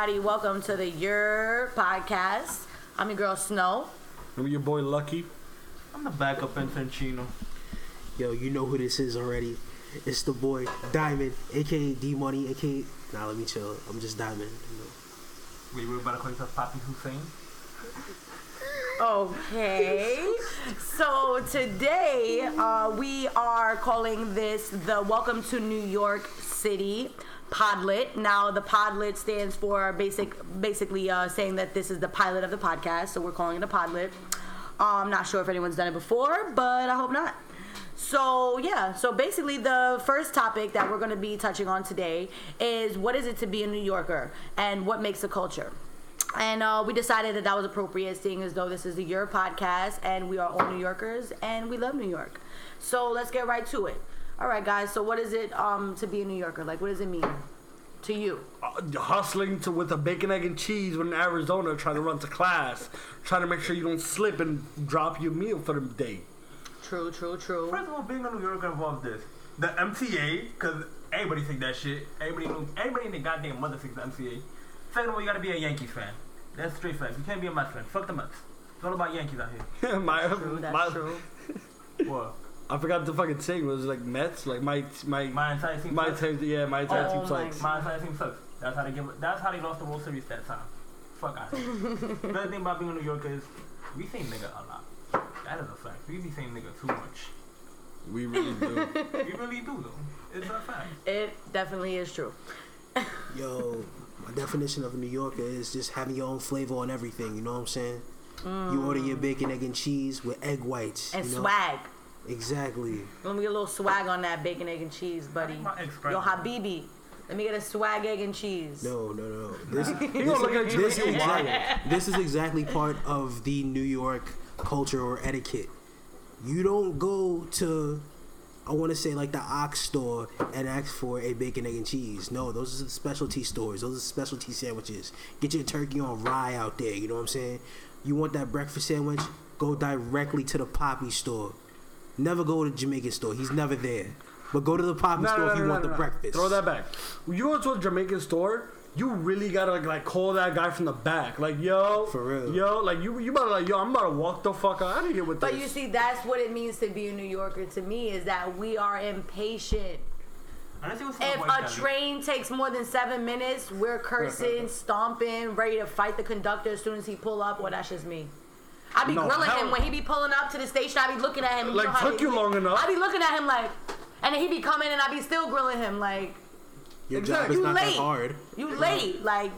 everybody. Welcome to the Your Podcast. I'm your girl Snow. I'm your boy Lucky? I'm the backup Infantino. Yo, you know who this is already. It's the boy Diamond, aka D Money, aka. Nah, let me chill. I'm just Diamond. You know. Wait, we're about to call yourself Papi Hussein? Okay. So today uh, we are calling this the Welcome to New York City Podlet. Now the Podlet stands for basic, basically uh, saying that this is the pilot of the podcast. So we're calling it a Podlet. Uh, I'm not sure if anyone's done it before, but I hope not. So yeah, so basically the first topic that we're going to be touching on today is what is it to be a New Yorker and what makes a culture. And uh, we decided that that was appropriate, seeing as though this is a Your podcast and we are all New Yorkers and we love New York. So let's get right to it. All right, guys. So what is it um, to be a New Yorker? Like, what does it mean to you? Uh, hustling to with a bacon, egg, and cheese when in Arizona, trying to run to class, trying to make sure you don't slip and drop your meal for the day. True, true, true. First of all, being a New Yorker involves this. The MTA, because everybody think that shit. Everybody knows, everybody in the goddamn mother thinks the MTA. Second of all, you gotta be a Yankees fan. That's straight facts. You can't be a Mets fan. Fuck the Mets. It's all about Yankees out here. my, True, that's my- true. What? I forgot the fucking thing. Was like Mets? Like my my My entire team my sucks. team. Yeah, my entire Oh team my sucks. My entire team sucks. That's how they give. That's how they lost the World Series that time. Fuck out. the other thing about being a New Yorker is we say nigga a lot. That is a fact. We be saying nigga too much. We really do. We really do though. It's a fact. It definitely is true. Yo, my definition of a New Yorker is just having your own flavor on everything. You know what I'm saying? You order your mm. bacon, egg, and cheese with egg whites. And you know? swag. Exactly. Let me get a little swag on that bacon, egg, and cheese, buddy. Yo. Habibi. Let me get a swag, egg, and cheese. No, no, no. This, He gonna look at you this, is exactly, this is exactly part of the New York culture or etiquette. You don't go to, I want to say like the Ox store and ask for a bacon, egg, and cheese. No, those are the specialty stores. Those are specialty sandwiches. Get your turkey on rye out there. You know what I'm saying? You want that breakfast sandwich? Go directly to the Poppy store. Never go to the Jamaican store. He's never there. But go to the Poppy No, store no, if you no, want no, the no. breakfast. Throw that back. When you go to a Jamaican store, you really gotta like, like call that guy from the back. Like, yo, For real. yo, like you, you better like, yo, I'm about to walk the fuck out of here with But this. But you see, that's what it means to be a New Yorker to me is that we are impatient. If a white guy? train takes more than seven minutes, we're cursing, stomping, ready to fight the conductor as soon as he pull up. Well, that's just me. I be No, grilling hell- him when he be pulling up to the station. I be looking at him. Like, know how took they- you long enough. I be looking at him like, and then he be coming and I be still grilling him like, Your job is You not late. that hard. you late. Like,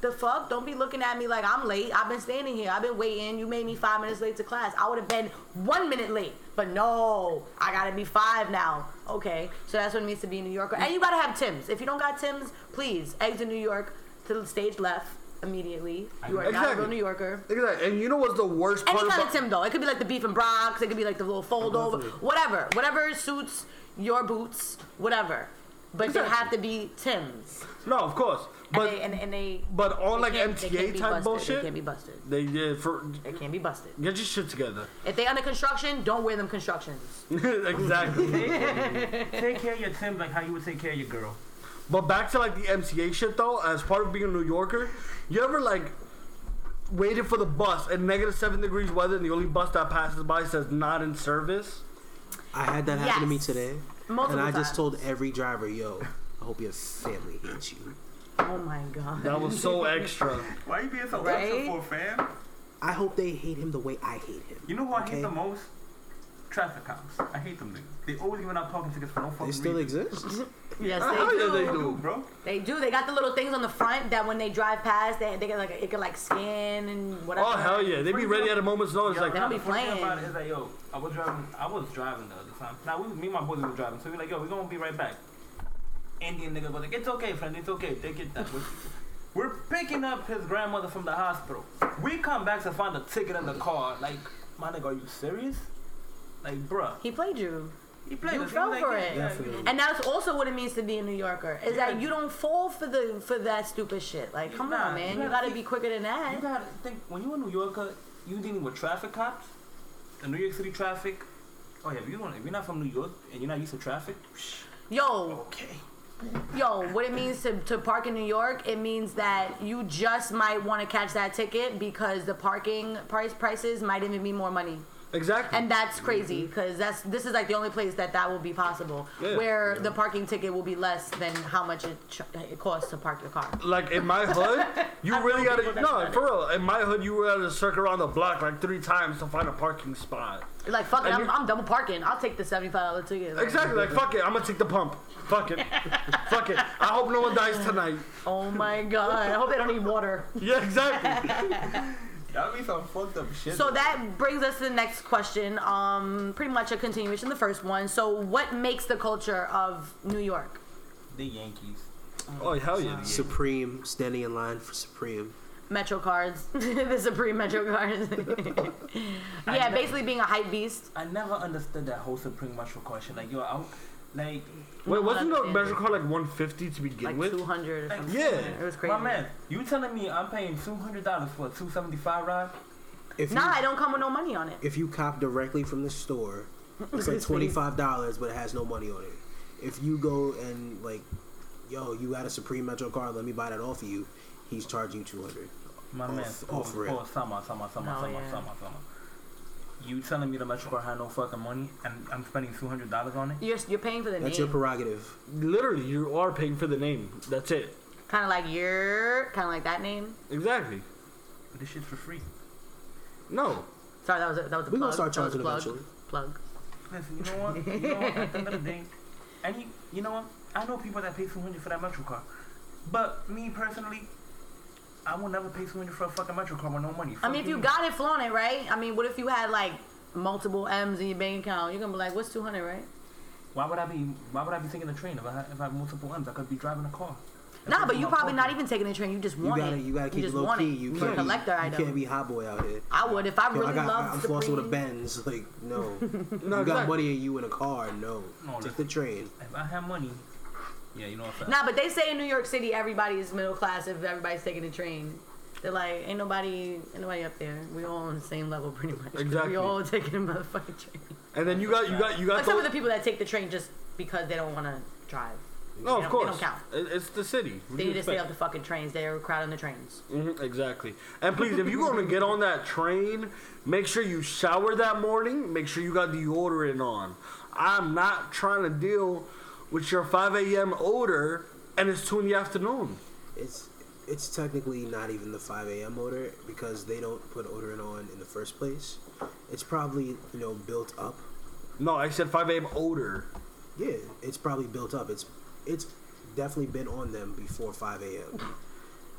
the fuck? Don't be looking at me like I'm late. I've been standing here. I've been waiting. You made me five minutes late to class. I would have been one minute late. But no, I gotta be five now. Okay, so that's what it means to be a New Yorker. And you gotta have Tim's. If you don't got Tim's, please, eggs in New York to the stage left immediately. You are not a Exactly. real New Yorker. Exactly. And you know what's the worst part Any kind about of Tim though. It could be like the beef and Bronx. It could be like the little fold over. Whatever. Whatever suits your boots. Whatever. But they Exactly. have to be Tim's. No, of course. And But they, and, and they but on they like can't- they can't MTA be type busted. bullshit, They can't be busted. they did for They can't be busted. get your shit together. If they under construction, don't wear them constructions. exactly. Take care of your Tim like how you would take care of your girl. but back to like the MTA shit though, as part of being a New Yorker, you ever like waited for the bus at negative seven degrees weather and the only bus that passes by says not in service? I had that happen to me today. Multiple and I just times. told every driver, yo, I hope your family hates you. Oh my god. That was so extra. Why are you being so Right? extra for, fam? I hope they hate him the way I hate him. You know who I Okay. hate the most? Traffic cops. I hate them niggas. They always giving out parking tickets for no fucking They still reason. exist? Yes, they yeah, do. they They do. do, bro. They do. They got the little things on the front that when they drive past, they, they get like it can like scan and whatever. Oh hell yeah, they be ready at a moment's notice. Yo, Like They don't be the funny thing playing. About it is like, yo, I was driving. I was driving the other time. Now we, me and my boys were driving, so we're like, yo, we gonna be right back. Indian nigga was like, it's okay, friend, it's okay, take it. That. We're picking up his grandmother from the hospital. We come back to find a ticket in the car. Like, my nigga, are you serious? Like, bruh, He played you. He played You us. He fell was for like, it. yeah, Definitely. And that's also what it means to be a New Yorker. Is that you don't fall for the for that stupid shit. Like, come Nah, on, man. you You gotta gotta be quicker than that. You gotta think when you're a New Yorker, you dealing with traffic cops, the New York City traffic. Oh yeah, if you don't, if you're not from New York and you're not used to traffic, psh, Yo, okay. yo, what it means to, to park in New York, it means that you just might want to catch that ticket because the parking price prices might even be more money. Exactly. And that's crazy because that's this is like the only place that that will be possible, Yeah. where the parking ticket will be less than how much it, ch- it costs to park your car. like in my hood, you really gotta no for real. In my hood, you were gotta circle around the block like three times to find a parking spot. You're like, fuck it, I'm, you- I'm double parking. I'll take the seventy five dollar ticket. Like, Exactly. Like fuck it, I'm gonna take the pump. Fuck it. fuck it. I hope no one dies tonight. Oh my god! I hope they don't need water. Yeah, exactly. That'd be some fucked up shit. So that brings us to the next question. Um, pretty much a continuation of the first one. So, what makes the culture of New York? the Yankees. Oh hell yeah. Supreme standing in line for Supreme. Metro cards, the Supreme Metro cards. yeah, basically being a hype beast. I never understood that whole Supreme Metro question. Like yo, I, like Wait, wasn't the understand. measure card like 150 to begin Like with? two hundred or something. Yeah. it was crazy. my man, you telling me I'm paying two hundred dollars for a two seventy five ride? If Nah, you, I don't come with no money on it. if you cop directly from the store, it's like twenty five dollars, but it has no money on it. If you go and like, yo, you got a Supreme Metro card, let me buy that off of you. He's charging you two hundred. My Off- man, off pause, rip. pause, summer, summer, summer, No, summer, yeah. summer, summer. You telling me the Metro card had no fucking money and I'm spending two hundred dollars on it? You're you're paying for the name. That's your prerogative. Literally, you are paying for the name. That's it. Kind of like your, kind of like that name. Exactly. But this shit's for free. No. Sorry, that was a, that was a We plug. gonna start That was a charging plug. eventually. Plug. Listen, you know what? You know what? At the end of the day, and you, you know what? I know people that pay two hundred for that Metro card, but me personally, I will never pay two hundred for a fucking Metro card with no money. I mean, if you got it, flaunt it, right? I mean, what if you had like multiple M's in your bank account? You're gonna be like, what's two hundred, right? why would I be? Why would I be taking the train if I had, if I had multiple M's? I could be driving a car. That's Nah, but I'm you probably not even taking the train. You just You want gotta it. you gotta keep just it low want key. it. You can't a be, collector you can't be hot boy out here. I would if I Yo, really I got, loved I, I'm Supreme. flossing with a Benz. Like, no. No, you got money in you in a car. No. No, Take the train. If I had money, yeah, you know what I'm saying. Nah, but they say in New York City everybody is middle class if everybody's taking the train. They're like, ain't nobody, ain't nobody up there. We all on the same level pretty much. 'cause Exactly. We all taking the motherfucking train. And then you got you got you got Except for those, the people that take the train just because they don't want to drive. No, They of don't- they course. don't count. It- It's the city. What do They you need to stay expect? off the fucking trains. They're crowding the trains. Mhm, exactly. And please, if you're gonna get on that train, make sure you shower that morning. Make sure you got deodorant on. I'm not trying to deal with your 5 a.m. odor and it's two in the afternoon. It's it's technically not even the 5 a.m. odor because they don't put odorant on in the first place. It's probably you know built up. No, I said 5 a.m. odor. Yeah, it's probably built up. It's it's definitely been on them before 5 a.m.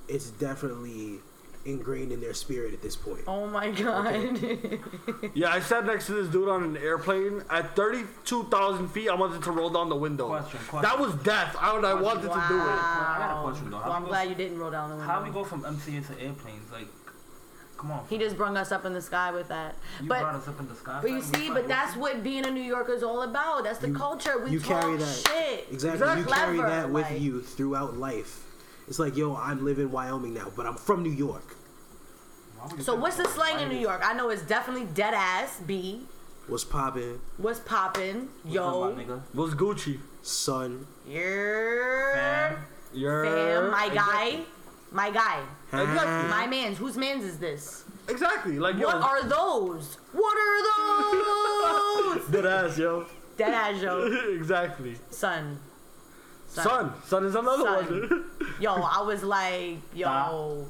It's definitely ingrained in their spirit at this point. Oh my god. Yeah, I sat next to this dude on an airplane at 32,000 feet. I wanted to roll down the window. Question, question. That was death. I, I wanted to do it. I got a Wow. question, though. How Well, I'm we go- glad you didn't roll down the window. How do we go from MTA to airplanes? Like, come on. He just brung us up in the sky with that. you but brought us up in the sky. but you see, but that's what being a New Yorker is all about. That's the You- culture. We you talk carry that shit. exactly. You Clever, carry that with like- you throughout life. It's like, yo, I'm living in Wyoming now, but I'm from New York. Why would you So what's the slang Why in New York? I know it's definitely dead ass. B. What's poppin', What's poppin'? Yo. up, my nigga? Was Gucci. son? You're Fam. My guy. My guy. Exactly. My man's. Whose man's is this? Exactly. Like, yo. What are those? What are those? Dead ass, yo. Dead ass, yo. exactly. Son. Son. Son is another Son. one. Yo, I was like, yo,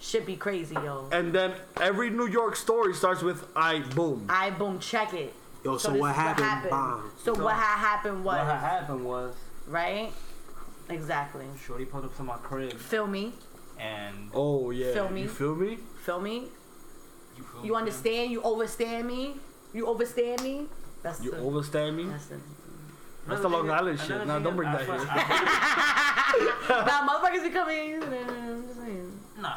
should be crazy, yo. and then every New York story starts with I boom. I boom, check it. Yo, so, this what is happened? Bomb. So, what had happened was, What happened was, right? Exactly. Shorty pulled up to my crib Feel me? and Oh yeah. Feel me? You feel me? Feel me? you, feel You me, understand? You overstand me? You overstand me? That's You the, overstand me? that's the, That's the Long Island thing- shit. another Nah, don't bring is, that here. feel- I now motherfuckers be coming. I'm just saying. Nah.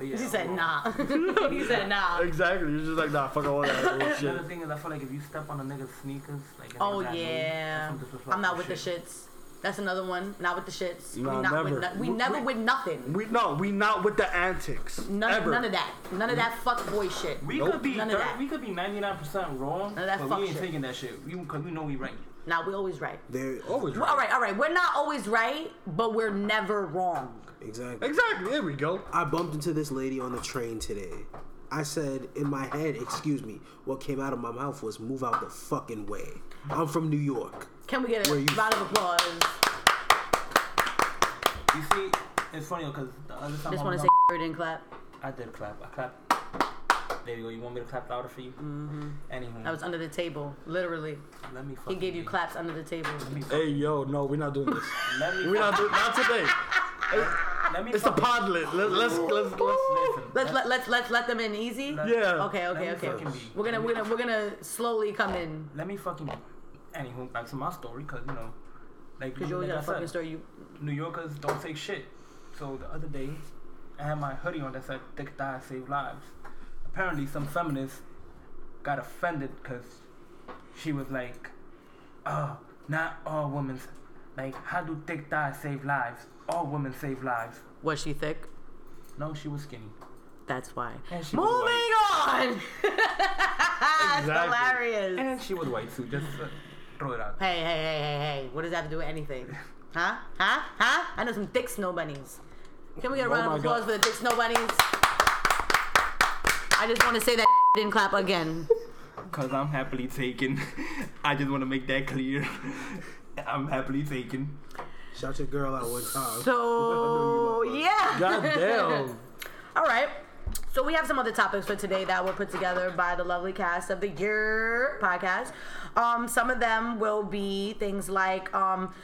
Yeah, He said nah. he said nah. Exactly. You're just like, nah, fuck all that bullshit. Another thing is, I feel like if you step on a nigga's sneakers, like if Oh they got no- yeah. that's I'm not with the shits. That's another one. Not with the shits. Nah, we not never. with no- we We- never we- with nothing. We no, we not with the antics. None, ever. none of that. None of that fuck boy shit. We Nope. could be None of that. we could be 99% wrong, None of that but fuck we ain't shit. taking that shit. We because we know we right. Now we always right. They're Always right. all right, all right. We're not always right, but we're never wrong. exactly. Exactly. There we go. I bumped into this lady on the train today. I said in my head, excuse me, what came out of my mouth was move out the fucking way. I'm from New York. Can we get a Where you- round of applause? You see, it's funny because the other time Just I want to on- say didn't clap. I did clap. I clapped. There you go. You want me to clap louder for you? Mm-hmm. Anywho, I was under the table, literally. let me. He fucking gave you be- claps under the table. Let me. Hey, yo, no, we're not doing this. Let me. we're not doing not today. Let me. It's the fucking- podlet. Let, let's let's let's. Listen. Let's let let's let's let them in easy. Let- Yeah. Okay, okay, me okay. fucking be. We're gonna we're gonna we're gonna slowly come in Let me fucking. Anywho, back to my story, cause you know, like, because you always like got a I fucking said, story. You New Yorkers don't take shit. So the other day, I had my hoodie on that said "Thick thighs save lives." Apparently, some feminists got offended because she was like, "Oh, not all women. Like, how do thick thighs save lives? All women save lives." was she thick? No, she was skinny. That's why. And she Moving was on. That's Exactly. hilarious. And she was white too. Just uh, throw it out. Hey, hey, hey, hey, hey. What does that have to do with anything? Huh? Huh? Huh? I know some thick snow bunnies. Can we get a Oh round of applause God. for the thick snow bunnies? I just want to say that didn't clap again. Cause I'm happily taken. I just want to make that clear. I'm happily taken. Shout your girl out one time. So, yeah. God damn. All right. So we have some other topics for today that were put together by the lovely cast of the Year podcast. Um, some of them will be things like um,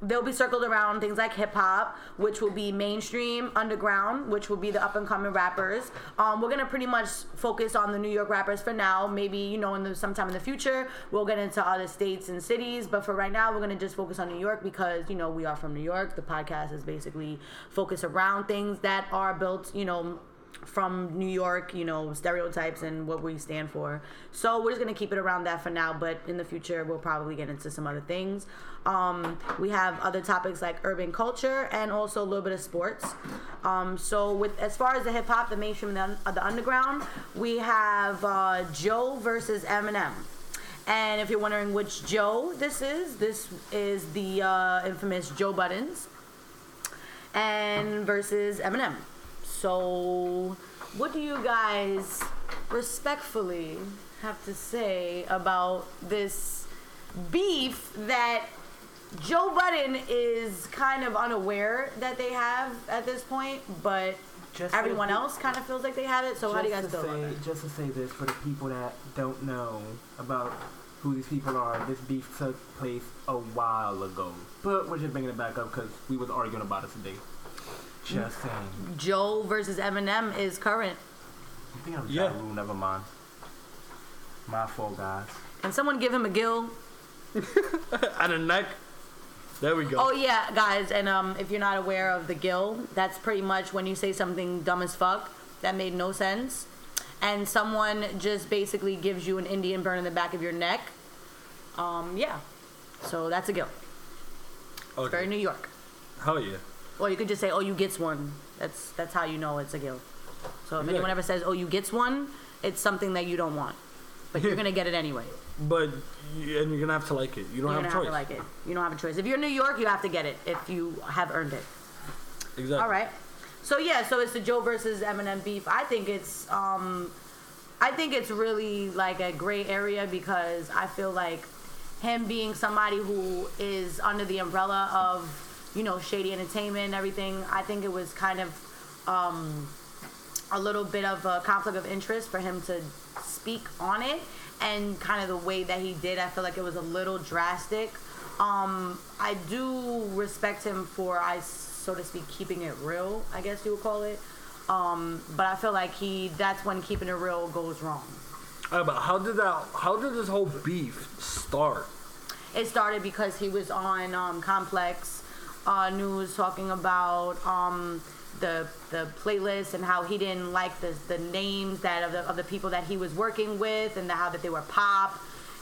they'll be circled around things like hip hop, which will be mainstream, underground, which will be the up and coming rappers. Um, we're gonna pretty much focus on the New York rappers for now. Maybe you know in the, sometime in the future we'll get into other states and cities, but for right now we're gonna just focus on New York because you know we are from New York. The podcast is basically focused around things that are built, you know from New York, you know, stereotypes and what we stand for. So we're just gonna keep it around that for now, but in the future we'll probably get into some other things. Um, we have other topics like urban culture and also a little bit of sports. Um, so with as far as the hip hop, the mainstream, the, uh, the underground, we have uh, Joe versus Eminem. And if you're wondering which Joe this is, this is the uh, infamous Joe Budden's and versus Eminem. So, what do you guys respectfully have to say about this beef that Joe Budden is kind of unaware that they have at this point, but Just everyone else kind of feels like they have it. So, how do you guys feel about say. Just to say this for the people that don't know about who these people are, this beef took place a while ago. But we're just bringing it back up because we was arguing about it today. Just saying. Joe versus Eminem is current. I'm thinking of Yeah. Ja Rule, never mind. My fault, guys. Can someone give him a gill? And a neck. There we go. Oh yeah, guys, and um, if you're not aware of the gill, that's pretty much when you say something dumb as fuck that made no sense, and someone just basically gives you an Indian burn in the back of your neck. Um, yeah, so that's a gill. Okay. Very New York. Hell yeah. Or you could just say, "Oh, you gets one." That's that's how you know it's a gill. So if Yeah. anyone ever says, "Oh, you gets one," it's something that you don't want, but you're gonna get it anyway. But you, and you're gonna have to like it. You don't You're have gonna a have choice. to like it. You don't have a choice. If you're in New York, you have to get it if you have earned it. Exactly. All right. So yeah, so it's the Joe versus Eminem beef. I think it's um I think it's really like a gray area because I feel like him being somebody who is under the umbrella of, you know, shady entertainment and everything, I think it was kind of um a little bit of a conflict of interest for him to speak on it and kind of the way that he did i feel like it was a little drastic um, i do respect him for i so to speak keeping it real i guess you would call it um, but i feel like he that's when keeping it real goes wrong right, but how did that? How did this whole beef start? it started because he was on um, complex uh, news talking about um, the the playlist and how he didn't like the the names that of the, of the people that he was working with and the, how that they were pop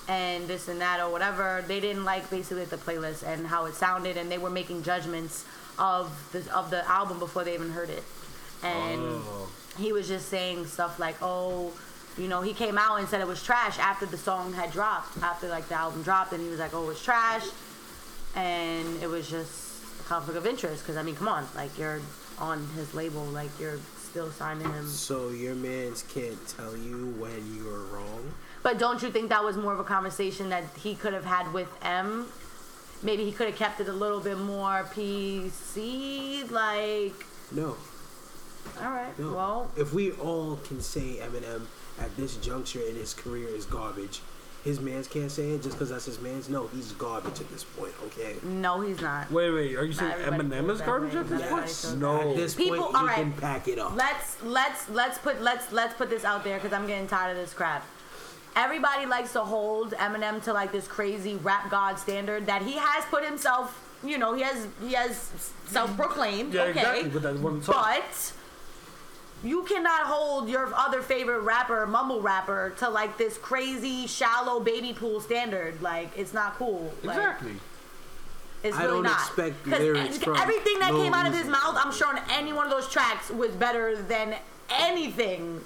and this and that or whatever. They didn't like basically the playlist and how it sounded and they were making judgments of the of the album before they even heard it. And Oh. he was just saying stuff like, "Oh, You know, he came out and said it was trash after the song had dropped, after like the album dropped, and he was like, "Oh, it was trash," and it was just conflict of interest. Because I mean, come on, like you're on his label, like you're still signing him. So your man's can't tell you when you're wrong. But don't you think that was more of a conversation that he could have had with M? Maybe he could have kept it a little bit more PC, like. No, All right. no. Well, if we all can say Eminem at this juncture in his career is garbage, his man's can't say it just because that's his man's. No, he's garbage at this point. Okay. no, he's not. Wait, wait. Are you saying Eminem is garbage way. at this Not point? No. At this People- point, all he can pack it up. Let's let's let's put let's let's put this out there because I'm getting tired of this crap. Everybody likes to hold Eminem to like this crazy rap god standard that he has put himself. You know, he has he has self-proclaimed. Yeah, okay, exactly, but that's one song. But you cannot hold your other favorite rapper, mumble rapper, to like this crazy shallow baby pool standard. Like it's not cool. Like, Exactly. It's I really don't not. expect lyrics from everything that Lil came out of his mouth, I'm sure on any one of those tracks was better than anything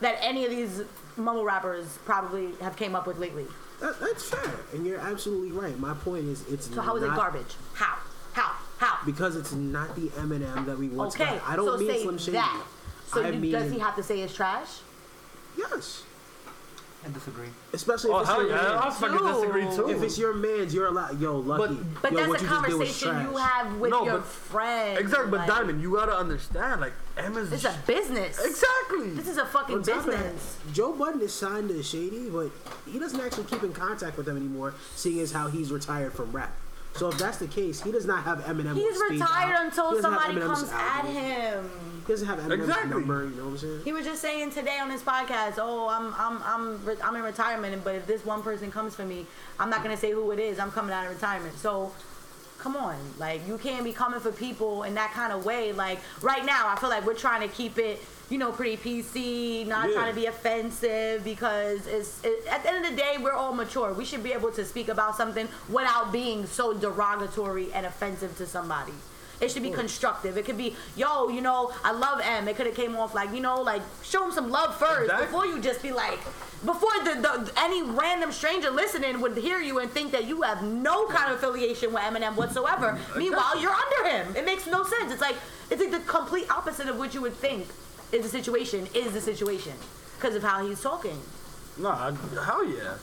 that any of these mumble rappers probably have came up with lately. That, that's fair, and you're absolutely right. My point is, it's So how is it garbage? How? How? How? Because it's not the Eminem that we once Okay, got. I don't so mean Slim Shady. that. So I do- mean, does he have to say it's trash? yes, I disagree. especially if Oh, it's hell your yeah. I man's. fucking disagree too. If it's your man's, you're allowed. Yo, lucky. But yo, that's what a you just did was conversation you have with No, your but- friends. Exactly, but like, Diamond, you gotta understand, like Emma's It's a business. exactly. This is a fucking On top of that, business. Joe Budden is signed to Shady, but he doesn't actually keep in contact with them anymore, seeing as how he's retired from rap. So if that's the case, he does not have Eminem. on He's speed retired dial. He until doesn't have somebody Eminem's comes at him. He doesn't have Eminem's Exactly. number. You know what I'm saying? He was just saying today on his podcast, "Oh, I'm I'm I'm re- I'm in retirement, but if this one person comes for me, I'm not gonna say who it is. I'm coming out of retirement." So, come on, like you can't be coming for people in that kind of way. Like right now, I feel like we're trying to keep it, you know, pretty PC, not Yeah. trying to be offensive because it's it, at the end of the day, we're all mature. We should be able to speak about something without being so derogatory and offensive to somebody. It should be constructive. It could be, yo, you know, I love M. It could have came off like, you know, like show him some love first Exactly. before you just be like, before the, the any random stranger listening would hear you and think that you have no kind of affiliation with Eminem whatsoever. Meanwhile, you're under him. It makes no sense. It's like it's like the complete opposite of what you would think is the situation is the situation because of how he's talking. Nah, hell yeah.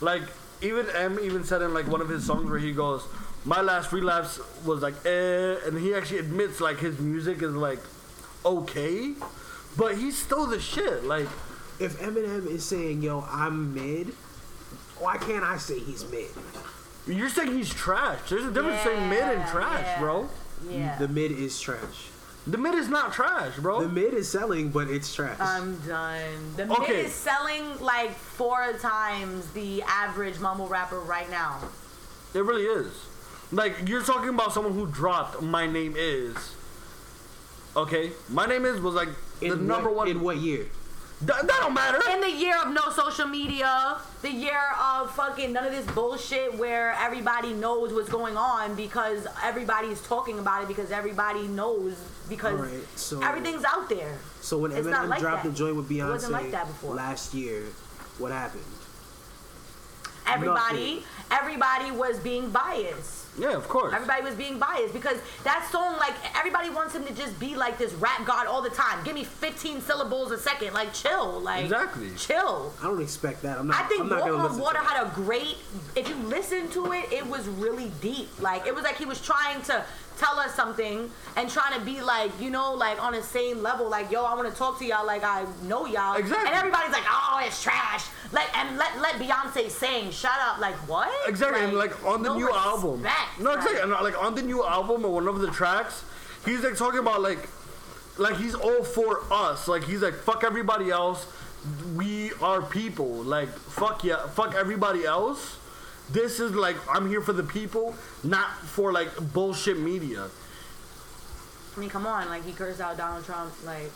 Like even M even said in like one of his songs where he goes, "My last relapse was like eh," and he actually admits like his music is like okay, but he's still the shit. Like If Eminem is saying, "Yo, I'm mid," why can't I say he's mid? you're saying he's trash. There's a difference between mid and trash, yeah. bro. Yeah. The mid is trash. The mid is not trash, bro. The mid is selling, but it's trash. I'm done. The Okay. mid is selling like four times the average mumble rapper right now. It really is. Like you're talking about someone who dropped "My Name Is." Okay, "My Name Is" was like in the number what, one. In what year? That, that don't matter. In the year of no social media, the year of fucking none of this bullshit where everybody knows what's going on because everybody's talking about it because everybody knows because Alright, so- everything's out there. So when It's not Eminem like dropped that. the joint with It Beyonce wasn't like that before. last year, what happened? Everybody, everybody was being biased. Yeah, of course. Everybody was being biased because that song, like, everybody wants him to just be like this rap god all the time. Give me 15 syllables a second. Like, chill. Like, Exactly. Chill. I don't expect that. I'm not. I think I'm not Walk gonna on listen Water to that. had a great. If you listen to it, it was really deep. Like it was like he was trying to tell us something and trying to be like, you know, like on the same level. Like, yo, I want to talk to y'all like I know y'all. Exactly. And everybody's like, oh, it's trash. Let and let let Beyonce sing. Shut up. Like what? Exactly, and like on the no new album. No, Like, exactly. And like on the new album or one of the tracks, he's like talking about like, like he's all for us. Like he's like fuck everybody else. We are people. Like fuck yeah, fuck everybody else. This is like I'm here for the people, not for like bullshit media. I mean, come on. Like he cursed out Donald Trump. Like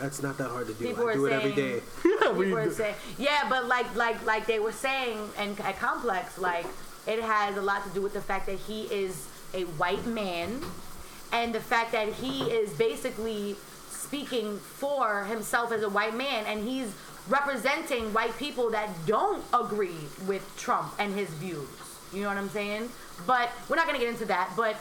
That's not that hard to do. People I are do it every saying- day. Yeah, people are saying, yeah, but like like like they were saying, and at Complex, like it has a lot to do with the fact that he is a white man, and the fact that he is basically speaking for himself as a white man, and he's representing white people that don't agree with Trump and his views. You know what I'm saying? But we're not gonna get into that. But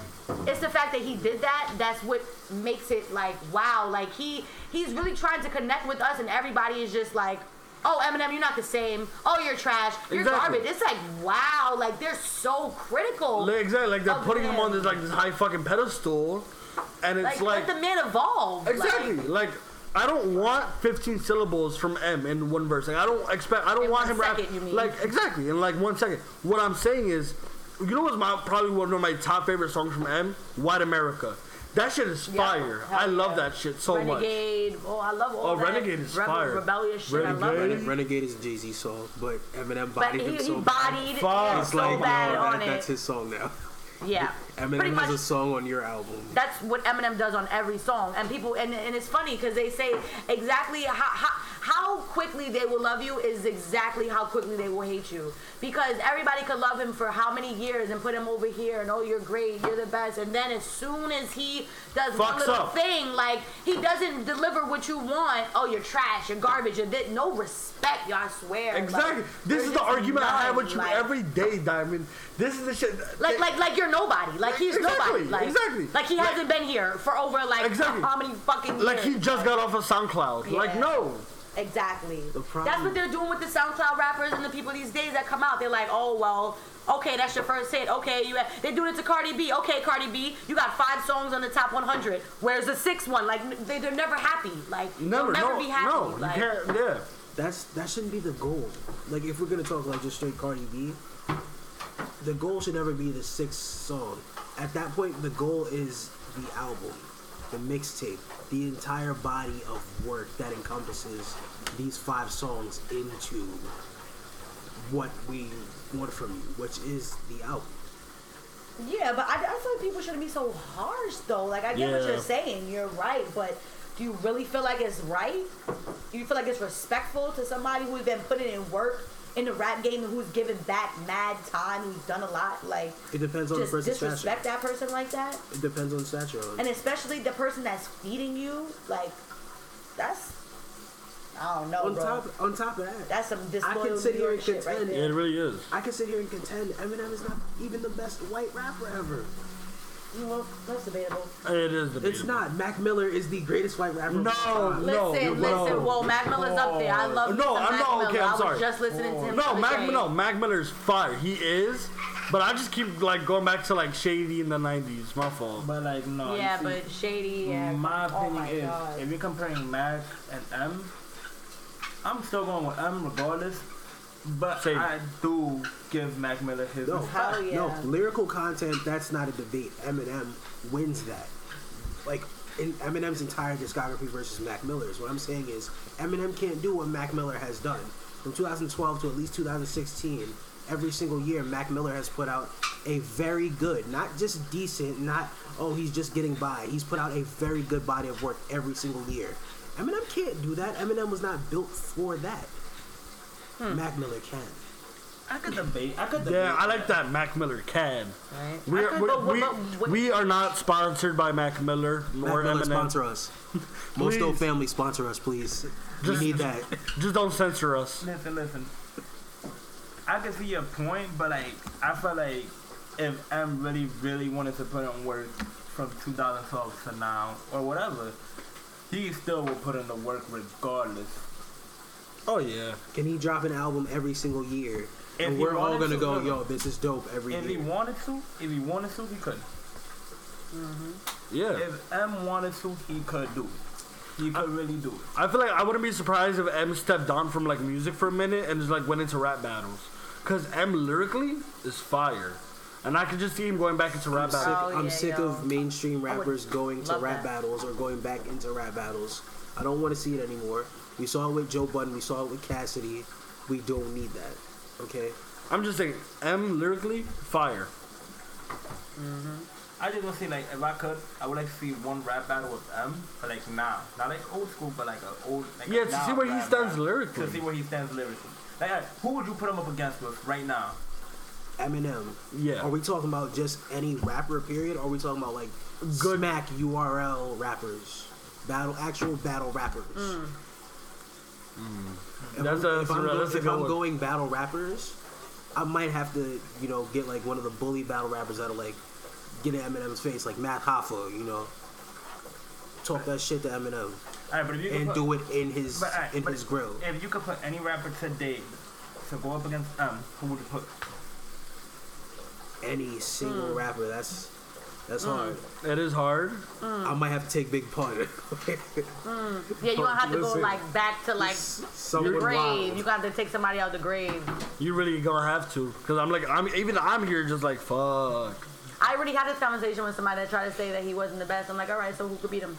it's the fact that he did that. That's what makes it like wow. Like he he's really trying to connect with us, and everybody is just like. Oh, Eminem, you're not the same. Oh, you're trash. You're Exactly. garbage. It's like, wow, like they're so critical. Like, exactly, like they're putting him on this like this high fucking pedestal, and it's like, like, let the man evolve. exactly like. I don't want 15 syllables from M in one verse. Like I don't expect. I don't In want one him rap second, you mean. like exactly in like one second. What I'm saying is, you know what's my probably one of my top favorite songs from M? White America. That shit is fire. hell I love yeah. that shit so much. Renegade. Oh, I love all Oh, that. Renegade is Rebel, fire. Rebellious shit. I love Renegade. it. Renegade is Jay Z song, but Eminem But bodied he, him he so bad. bodied Fuck. it It's so like, bad yo, on that, it. that's his song now. Yeah. Eminem has a song on your album. that's what Eminem does on every song, and people and, and it's funny because they say exactly how, how how quickly they will love you is exactly how quickly they will hate you because everybody could love him for how many years and put him over here and oh you're great you're the best and then as soon as he does one little up. thing like he doesn't deliver what you want oh you're trash you're garbage you're thi- no respect y'all swear Like, Exactly. this is the argument I have with you like- every day, Diamond. This is the shit. like, like, like you're nobody. Like he's Exactly, nobody. Like, exactly. Like he hasn't been here for over like Exactly. how many fucking years? like he just got off of SoundCloud. Like no. Exactly. That's what they're doing with the SoundCloud rappers and the people these days that come out. They're like, oh well, okay, that's your first hit. Okay, you. They're doing it to Cardi B. Okay, Cardi B, you got five songs on the top 100. Where's the sixth one? Like they, they're never happy. Like Never. never no. be happy. No. like, you can't. Yeah. That's that shouldn't be the goal. Like if we're gonna talk like just straight Cardi B, the goal should never be the sixth song. At that point, the goal is the album, the mixtape, the entire body of work that encompasses these five songs into what we want from you, which is the album. Yeah, but I, I feel like people shouldn't be so harsh though. Like I get what you're saying, you're right, but do you really feel like it's right? Do you feel like it's respectful to somebody who's been putting in work in the rap game, who's given back mad time, who's done a lot? Like It depends on just the person's disrespect stature. that person like that, It depends on stature. and especially the person that's feeding you. Like that's I don't know, on bro. top, on top of that, that's some I can sit New here York and shit right contend- Yeah, it really is. I can sit here and contend Eminem is not even the best white rapper ever. Well, that's debatable. It is the. It's not. Mac Miller is the greatest white rapper. of all No, time. no, Listen, no. listen. Well, Mac Miller's up there. I love me No, I'm Mac not- Miller. okay, I'm I was sorry. just listening to him. the No, other Mac. day. No, Mac Miller's fire. He is, but I just keep like going back to like Shady in the '90s. My fault. But like no. Yeah, you see, but shady. Yeah. my oh opinion my is God. if you're comparing Mac and M, I'm still going with M regardless. But Same. I do give Mac Miller his No, respect. Hell yeah. no, lyrical content. That's not a debate. Eminem wins that. Like in Eminem's entire discography versus Mac Miller's. What I'm saying is Eminem can't do what Mac Miller has done from 2012 to at least 2016. Every single year, Mac Miller has put out a very good, not just decent, not oh he's just getting by. He's put out a very good body of work every single year. Eminem can't do that. Eminem was not built for that. Hmm. Mac Miller can. I could debate. I could debate. Yeah, I like that Mac Miller can. Right. We're, could- we're, but- we, but- but- we are not sponsored by Mac Miller Mac nor Miller Eminem. sponsor us. Mosto Please. family sponsor us, please. Just- we need that. Just don't censor us. Listen, listen. I can see your point, but like I feel like if M really, really wanted to put in work from 2012 to now or whatever, he still will put in the work regardless. Oh yeah. Can he drop an album every single year? If and we're all gonna to, go, look, yo, this is dope every If he wanted to, if he wanted to, he could. Mm-hmm. Yeah. If M wanted to, he could do it. He could really do it. I feel like I wouldn't be surprised if M stepped down from like music for a minute and just like went into rap battles. Cause M lyrically is fire, and I could just see him going back into rap I'm sick, battles. Oh, I'm yeah, sick yo. of mainstream rappers going to rap that. battles or going back into rap battles. I don't want to see it anymore. We saw it with Joe Budden. We saw it with Cassidy. We don't need that. Okay. I'm just saying M lyrically fire. I just want to see like if I could, I would like to see one rap battle with M, but like now, not like old school, but like a old. Like a Yeah, to now see where he stands battle. lyrically. To see where he stands lyrically. Like, who would you put him up against with right now? Eminem. Yeah. Are we talking about just any rapper? Period. Or are we talking about like Good- smack URL rappers? battle actual battle rappers. Mm. If That's I'm, if I'm, that's go- a if good I'm one. going battle rappers, I might have to, you know, get like one of the bully battle rappers that'll like get in Eminem's face, like Math Hoffa, you know, talk that shit to Eminem Alright, but if you and put, do it in his but, alright, in but his grill. If you could put any rapper today to go up against M, who would you put? Any single Mm. rapper, that's that's mm. hard. That is hard. Mm. I might have to take Big Pun. Mm. Yeah, you don't have to go Listen. like back to like the Someone grave. wild. You got to take somebody out the grave. You really gonna have to, cause I'm like, I'm even I'm here just like fuck. I already had this conversation with somebody that tried to say that he wasn't the best. I'm like, all right, so who could beat him?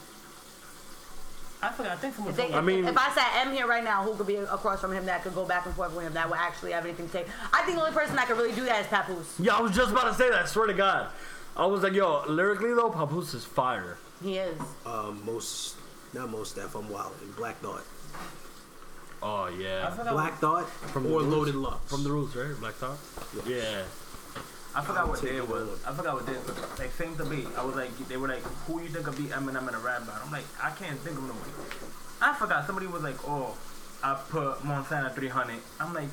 I forgot. I think someone. If, they, told I if, mean- if I sat M here right now, who could be across from him that could go back and forth with him that would actually have anything to say? I think the only person that could really do that is Papoose. Yeah, I was just about to say that. I swear to God, I was like, yo, lyrically though, Papoose is fire. He is. um, most, not most stuff. I'm wild. And Black Thought, Oh I yeah, forgot. Black Thought, From the or Roots? Loaded Lux. from the Roots, right? Black Thought. Yeah. I forgot what I'll take day it it was. over. I forgot what day it was. Like same debate. I was like, they were like, who you think could beat Eminem in a rap battle? I'm like, I can't think of nobody. I forgot. Somebody was like, oh, I put Montana 300. I'm like,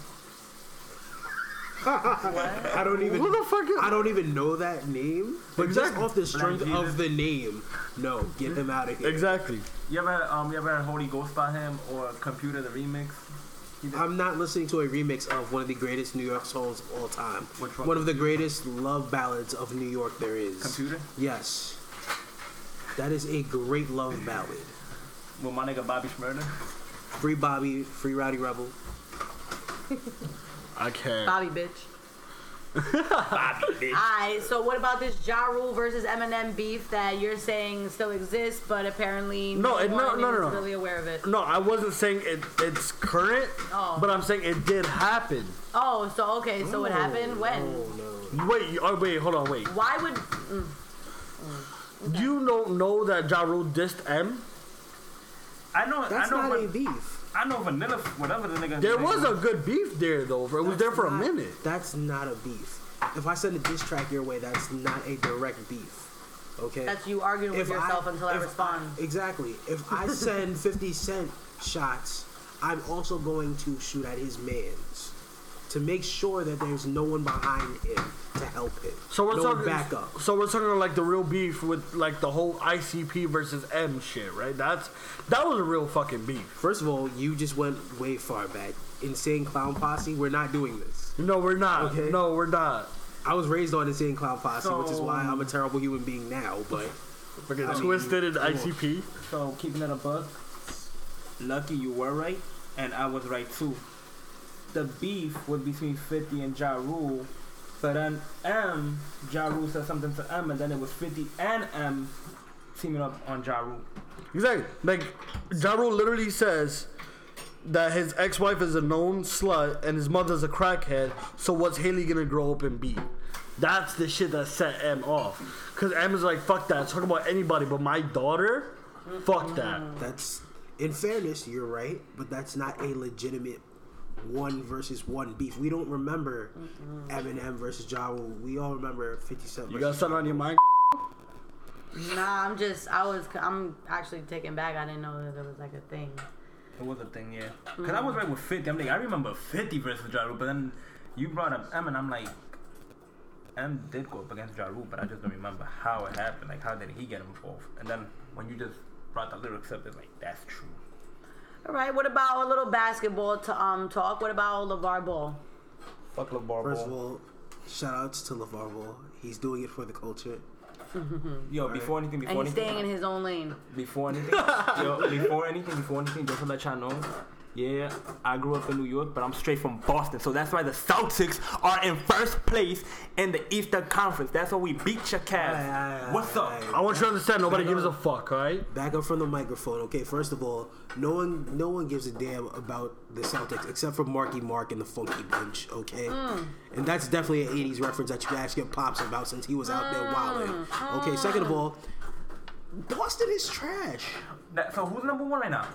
I don't even. Who the fuck is? I don't even know that name, but Exactly. just off the strength Jesus. of the name, no, get him out of here. Exactly. you ever um, you ever heard Holy Ghost by him or Computer the remix? I'm not listening to a remix of one of the greatest New York songs of all time. Which one? One of the greatest love ballads of New York there is. Computer Yes. That is a great love ballad. with my nigga Bobby Shmurda. Free Bobby, free Rowdy Rebel. I can't. Bobby bitch. Alright, so what about this Ja Rule versus Eminem beef that you're saying still exists, but apparently No, it- no, no, no, is no. really aware of it? No, I wasn't saying it. It's current, Oh. but I'm saying it did happen. Oh, so okay, so what happened oh, when? Oh no. Wait, oh, wait, hold on, wait. Why would? Mm. You don't know that Ja Rule dissed M? I know. That's I know. not Van- a beef. I know Vanilla. Whatever the nigga. There was a good beef there though. It was That's there for a not- minute. That's not a beef. If I send a diss track your way, that's not a direct beef. Okay. That's you arguing with If yourself until I if respond. exactly. If I send 50 Cent shots, I'm also going to shoot at his mans to make sure that there's no one behind him to help him. So we're no talking backup. So we're talking like the real beef with like the whole ICP versus M shit, right? That's that was a real fucking beef. First of all, you just went way far back. Insane Clown Posse, we're not doing this. No, we're not. Okay. No, we're not. I was raised on Insane Clown Posse, which is why I'm a terrible human being now. But Fucking I mean, twisted in come on. ICP. So keeping it a buck. Lucky you were right, and I was right too. The beef was between 50 and Ja Rule, but then M, Ja Rule said something to M, and then it was 50 and M teaming up on Ja Rule. Exactly. Like Ja Rule literally says that his ex-wife is a known slut and his mother's a crackhead. So what's Hailie gonna grow up and be? That's the shit that set M off. Cause M is like, fuck that. Talk about anybody but my daughter. Fuck that. that's, in fairness, you're right. But that's not a legitimate one versus one beef. We don't remember Eminem versus Ja Rule. We all remember 50 Cent. You got versus something on your Rule. mind? Nah, I'm just, I was, I'm actually taken back. I didn't know that it was like a thing. It was a thing, yeah. Cause I was mm. right with 50. I'm like, I remember 50 versus Ja Rule, but then you brought up M, and I'm like, M did go up against Ja Rule, but I just don't remember how it happened. Like, how did he get involved? And then when you just brought the lyrics up, it's like, that's true. All right, what about a little basketball to um talk? What about LeVar Ball? Fuck LeVar First of all, shout outs to LeVar Ball. He's doing it for the culture. Yo, before anything, And before he's anything, staying in his own lane. before anything, yo, before anything, before anything, just to let y'all know, yeah, I grew up in New York, but I'm straight from Boston, so that's why the Celtics are in first place in the Eastern Conference. That's why we beat your Aye, aye, Cavs. aye, What's up? aye. I want you to understand. Nobody I know. gives a fuck. All right. Back up from the microphone, okay? First of all, no one, no one gives a damn about the Celtics except for Marky Mark and the Funky Bunch, okay? Mm. And that's definitely an '80s reference that you can ask your pops about since he was out there mm, wilding. Okay. Second of mm. all, Boston is trash. That, so who's number one right now?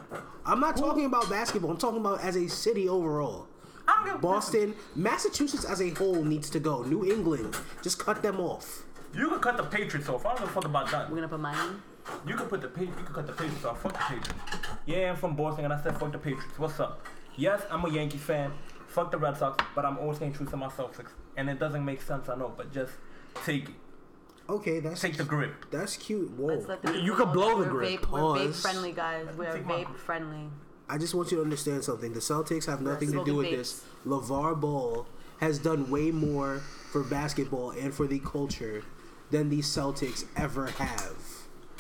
I'm not talking about basketball. I'm talking about as a city overall. I don't give a Boston, Massachusetts as a whole needs to go. New England, just cut them off. You can cut the Patriots off. I don't give a fuck about that. We're gonna put Miami. You can put the you can cut the Patriots off. Fuck the Patriots. Yeah, I'm from Boston, and I said fuck the Patriots. What's up? Yes, I'm a Yankees fan. Fuck the Red Sox, but I'm always staying true to my Celtics. And it doesn't make sense, I know, but just take it. Okay, that's Take the grip. that's cute. Whoa. Let's let the You people could know blow that the we're grip. Vape, we're vape Pause. friendly, guys. We're Take my- vape friendly. I just want you to understand something. The Celtics have nothing to do with vapes. this. LeVar Ball has done way more for basketball and for the culture than the Celtics ever have.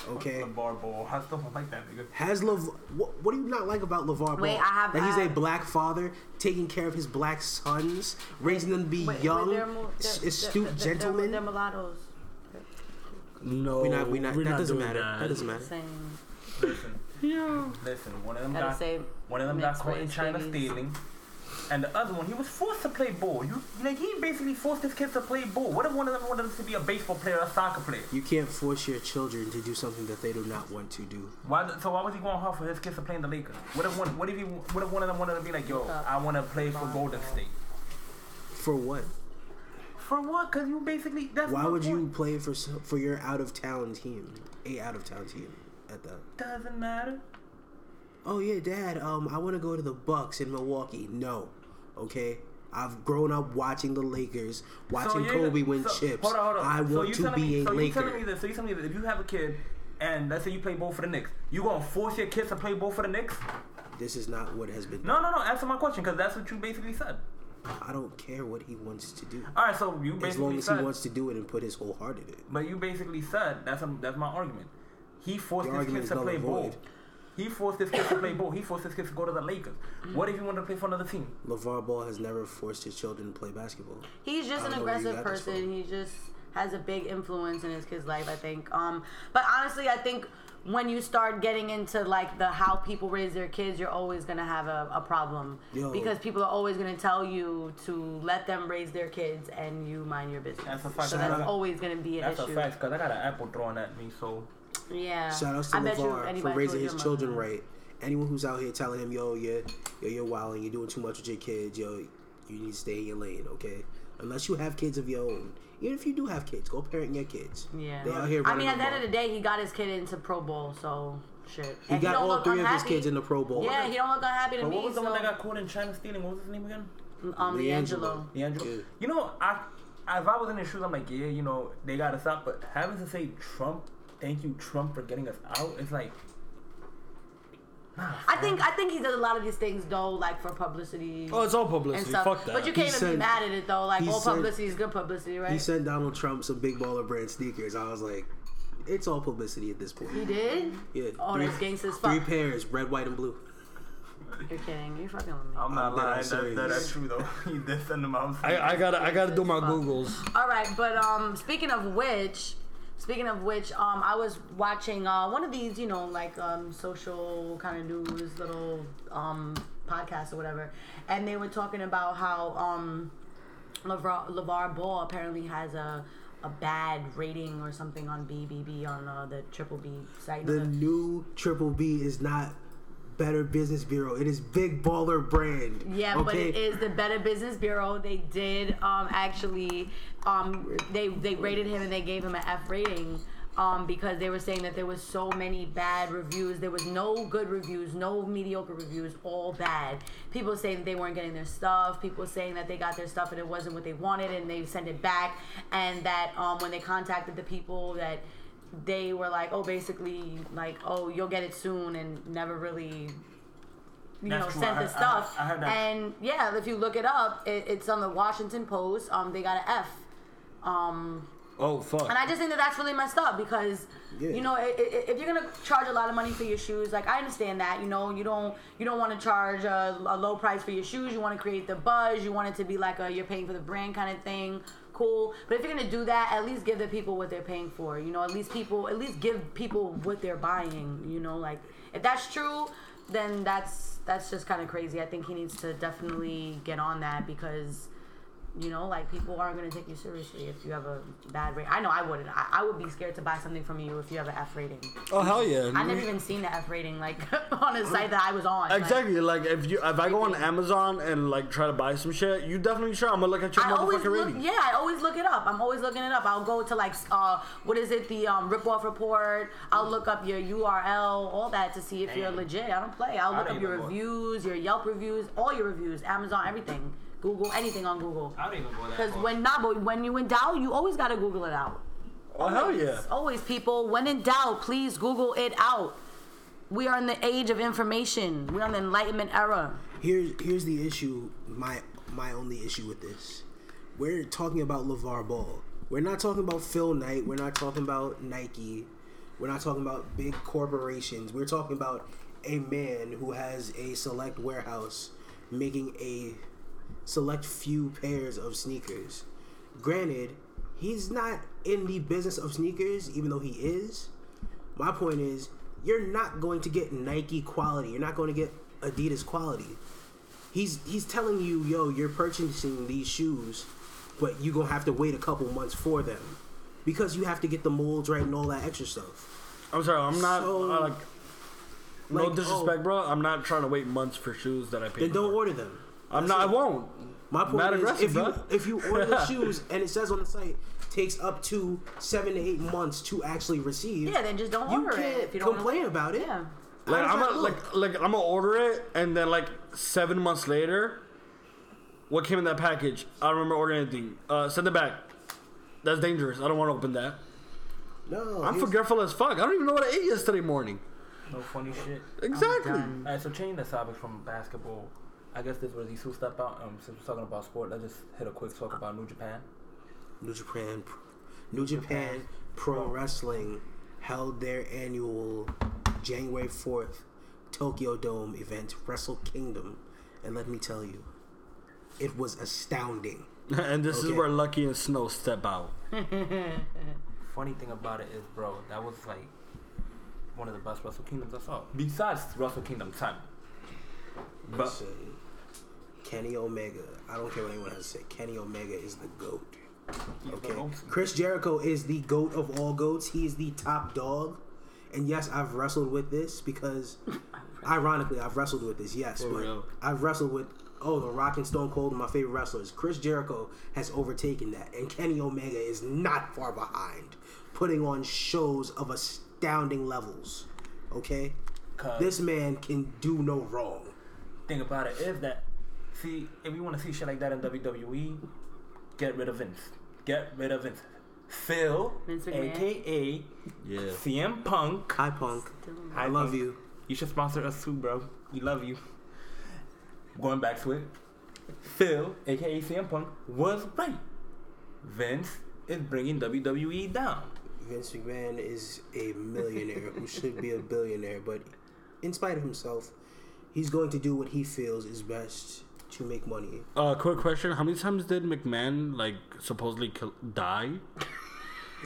Okay? The bar ball. I still don't like that nigga. Has Lev what, what do you not like about LeVar Ball? Wait, I have- that he's I a have- black father, taking care of his black sons, raising them to be Wait, young, wait, they're mo- s- they're- astute they're- they're- gentlemen. They're, mulattoes. No, we not we not we're that not doesn't matter. That. That doesn't matter. Saying, Listen, Yeah. listen. One of them gotta got say, one of them got caught in China babies. stealing, and the other one he was forced to play ball. You like he basically forced his kids to play ball. What if one of them wanted to be a baseball player or a soccer player? You can't force your children to do something that they do not want to do. Why? So why was he going hard for his kids to play in the Lakers? What if one? What if he? What if one of them wanted to be like, yo, I want to play for Golden State? For what? For what? Cause you basically. That's Why would you play for for your out of town team, a out of town team at that? Doesn't matter. Oh yeah, Dad. Um, I want to go to the Bucks in Milwaukee. No, okay. I've grown up watching the Lakers, watching you're Kobe win so- chips. Hold on, hold on. I So want to be me, a so You telling me Laker. this? So you telling me that if you have a kid, and let's say you play ball for the Knicks, you gonna force your kids to play ball for the Knicks? This is not what has been. No, no, no. Answer my question, cause that's what you basically said. I don't care what he wants to do, All right, so you basically as long as said, he wants to do it and put his whole heart in it. but you basically said that's a, that's my argument. He forced Your his kids to play and ball. He forced his kids to play ball. He forced his kids to go to the Lakers. What if he wanted to play for another team? LeVar Ball has never forced his children to play basketball. He's just an don't know where you aggressive person. He just has a big influence in his kid's life, I think. Um, but honestly, I think when you start getting into like the how people raise their kids, you're always gonna have a, a problem Yo. because people are always gonna tell you to let them raise their kids and you mind your business. That's a fact. So that's always gonna be an That's issue. a fact, cause I got an apple thrown at me. So Yeah. Shout outs to I bet you if LeVar for raising his children mother- right. Anyone who's out here telling him, yo, yeah, yo, you're wilding, you're doing too much with your kids, yo, you need to stay in your lane, okay? Unless you have kids of your own. Even if you do have kids, go parent your kids. Yeah. They out here I mean, at the the end of the day, he got his kid into Pro Bowl, so shit. He And got don't all look three of his kids in the Pro Bowl. Yeah, he don't look unhappy to But me. what was the one that got caught in China stealing? What was his name again? um, LiAngelo. D'Angelo. D'Angelo. Yeah. You know, I if I was in his shoes, I'm like, yeah, you know, they gotta stop. But having to say Trump, thank you, Trump, for getting us out, it's like, I think I think he does a lot of these things though, like for publicity Oh, it's all and publicity. stuff. Fuck that. But you can't He even be said- mad at it though. Like he all said- publicity is good publicity, right? He sent Donald Trump some big baller brand sneakers. I was like, it's all publicity at this point. He did? Yeah. Oh, three, that's gangsta as Three pairs, red, white, and blue. You're kidding. You're fucking with me. I'm not I'm dead lying. ass That, that, that's true though. he did send them out. I, I gotta I gotta do my Fuck. googles. All right, but um, speaking of which, speaking of which, um, I was watching uh one of these, you know, like um social kind of news little um podcasts or whatever, and they were talking about how um LeVar, LeVar Ball apparently has a a bad rating or something on BBB on uh, the Triple B site. The new Triple B is not Better Business Bureau. It is Big Baller Brand. Yeah, okay? but it is the Better Business Bureau. They did um, actually um, they they rated him and they gave him an F rating um, because they were saying that there was so many bad reviews. There was no good reviews, no mediocre reviews, all bad. People saying that they weren't getting their stuff. People saying that they got their stuff and it wasn't what they wanted and they sent it back. And that um, when they contacted the people that they were like, oh, basically like, oh, you'll get it soon and never really you That's know, true. sent I the heard- I stuff. heard- I heard that. And yeah, if you look it up, it, it's on the Washington Post. Um, they got an F. Um, Oh fuck. and I just think that that's really messed up because Yeah. you know i- i- if you're gonna charge a lot of money for your shoes, like I understand that you know you don't you don't want to charge a, a low price for your shoes. You want to create the buzz. You want it to be like a you're paying for the brand kind of thing. Cool, but if you're gonna do that, at least give the people what they're paying for. You know, at least people at least give people what they're buying. You know, like if that's true, then that's that's just kind of crazy. I think he needs to definitely get on that because You know, like people aren't gonna take you seriously if you have a bad rating. I know I wouldn't. I, I would be scared to buy something from you if you have an F rating. Oh hell yeah! I never even seen the F rating like on a site that I was on. Exactly. Like if you if I go on Amazon and like try to buy some shit, you definitely sure I'm gonna look at your I motherfucking look, rating. yeah, I always look it up. I'm always looking it up. I'll go to like, uh, what is it, the um, rip off report. I'll look up your URL, all that to see if you're legit. I don't play. I'll look up your even reviews, your Yelp reviews, all your reviews, Amazon, everything, Google, anything on Google. I don't even go that Because far. when not, but when you in doubt, you always gotta Google it out. Oh hell yeah! Always, people. When in doubt, please Google it out. We are in the age of information. We're on the Enlightenment era. Here's here's the issue. My my only issue with this. We're talking about LeVar Ball. We're not talking about Phil Knight. We're not talking about Nike. We're not talking about big corporations. We're talking about a man who has a select warehouse making a select few pairs of sneakers. Granted, he's not in the business of sneakers, even though he is. My point is, you're not going to get Nike quality. You're not going to get Adidas quality. He's he's telling you, yo, you're purchasing these shoes, but you're gonna have to wait a couple months for them because you have to get the molds right and all that extra stuff. I'm sorry. I'm not So, uh, like. No like, disrespect, oh. bro. I'm not trying to wait months for shoes that I paid. Then don't for. order them. I'm not. I won't. My point Mad is, aggressive, if you bro. if you order the shoes and it says on the site takes up to seven to eight months to actually receive, Yeah, then just don't you order can't it if you don't wanna complain about it. Yeah. Like I'm that gonna, like like I'm gonna order it, and then like seven months later, what came in that package? I don't remember ordering anything. Uh, send it back. That's dangerous. I don't want to open that. No, I'm here's- forgetful as fuck. I don't even know what I ate yesterday morning. No funny shit. Exactly. Alright, so changing the topic from basketball. I guess this is where these step out. Um, since we're talking about sport, let's just hit a quick talk about New Japan. New Japan, New Japan Pro Wrestling held their annual January 4th Tokyo Dome event, Wrestle Kingdom, and let me tell you, it was astounding. and this is where Lucky and Snow step out. Funny thing about it is, bro, that was like one of the best Wrestle Kingdoms I saw. Besides Wrestle Kingdom time. But Listen, Kenny Omega, I don't care what anyone has to say. Kenny Omega is the goat. Okay, Chris Jericho is the goat of all goats. He is the top dog. And yes, I've wrestled with this because, ironically, I've wrestled with this. Yes, For but real. I've wrestled with oh the Rock and Stone Cold, my favorite wrestlers. Chris Jericho has overtaken that, and Kenny Omega is not far behind, putting on shows of astounding levels. Okay, this man can do no wrong. Think about it. If that, see, if you want to see shit like that in WWE, get rid of Vince. Get rid of Vince. Phil, Vince aka Yeah. CM Punk. Hi, Punk. Hi, I love Punk. you. You should sponsor us too, bro. We love you. Going back to it, Phil, aka CM Punk, was right. Vince is bringing WWE down. Vince McMahon is a millionaire who should be a billionaire, but in spite of himself, he's going to do what he feels is best to make money. Uh, quick question: How many times did McMahon like supposedly kill, die?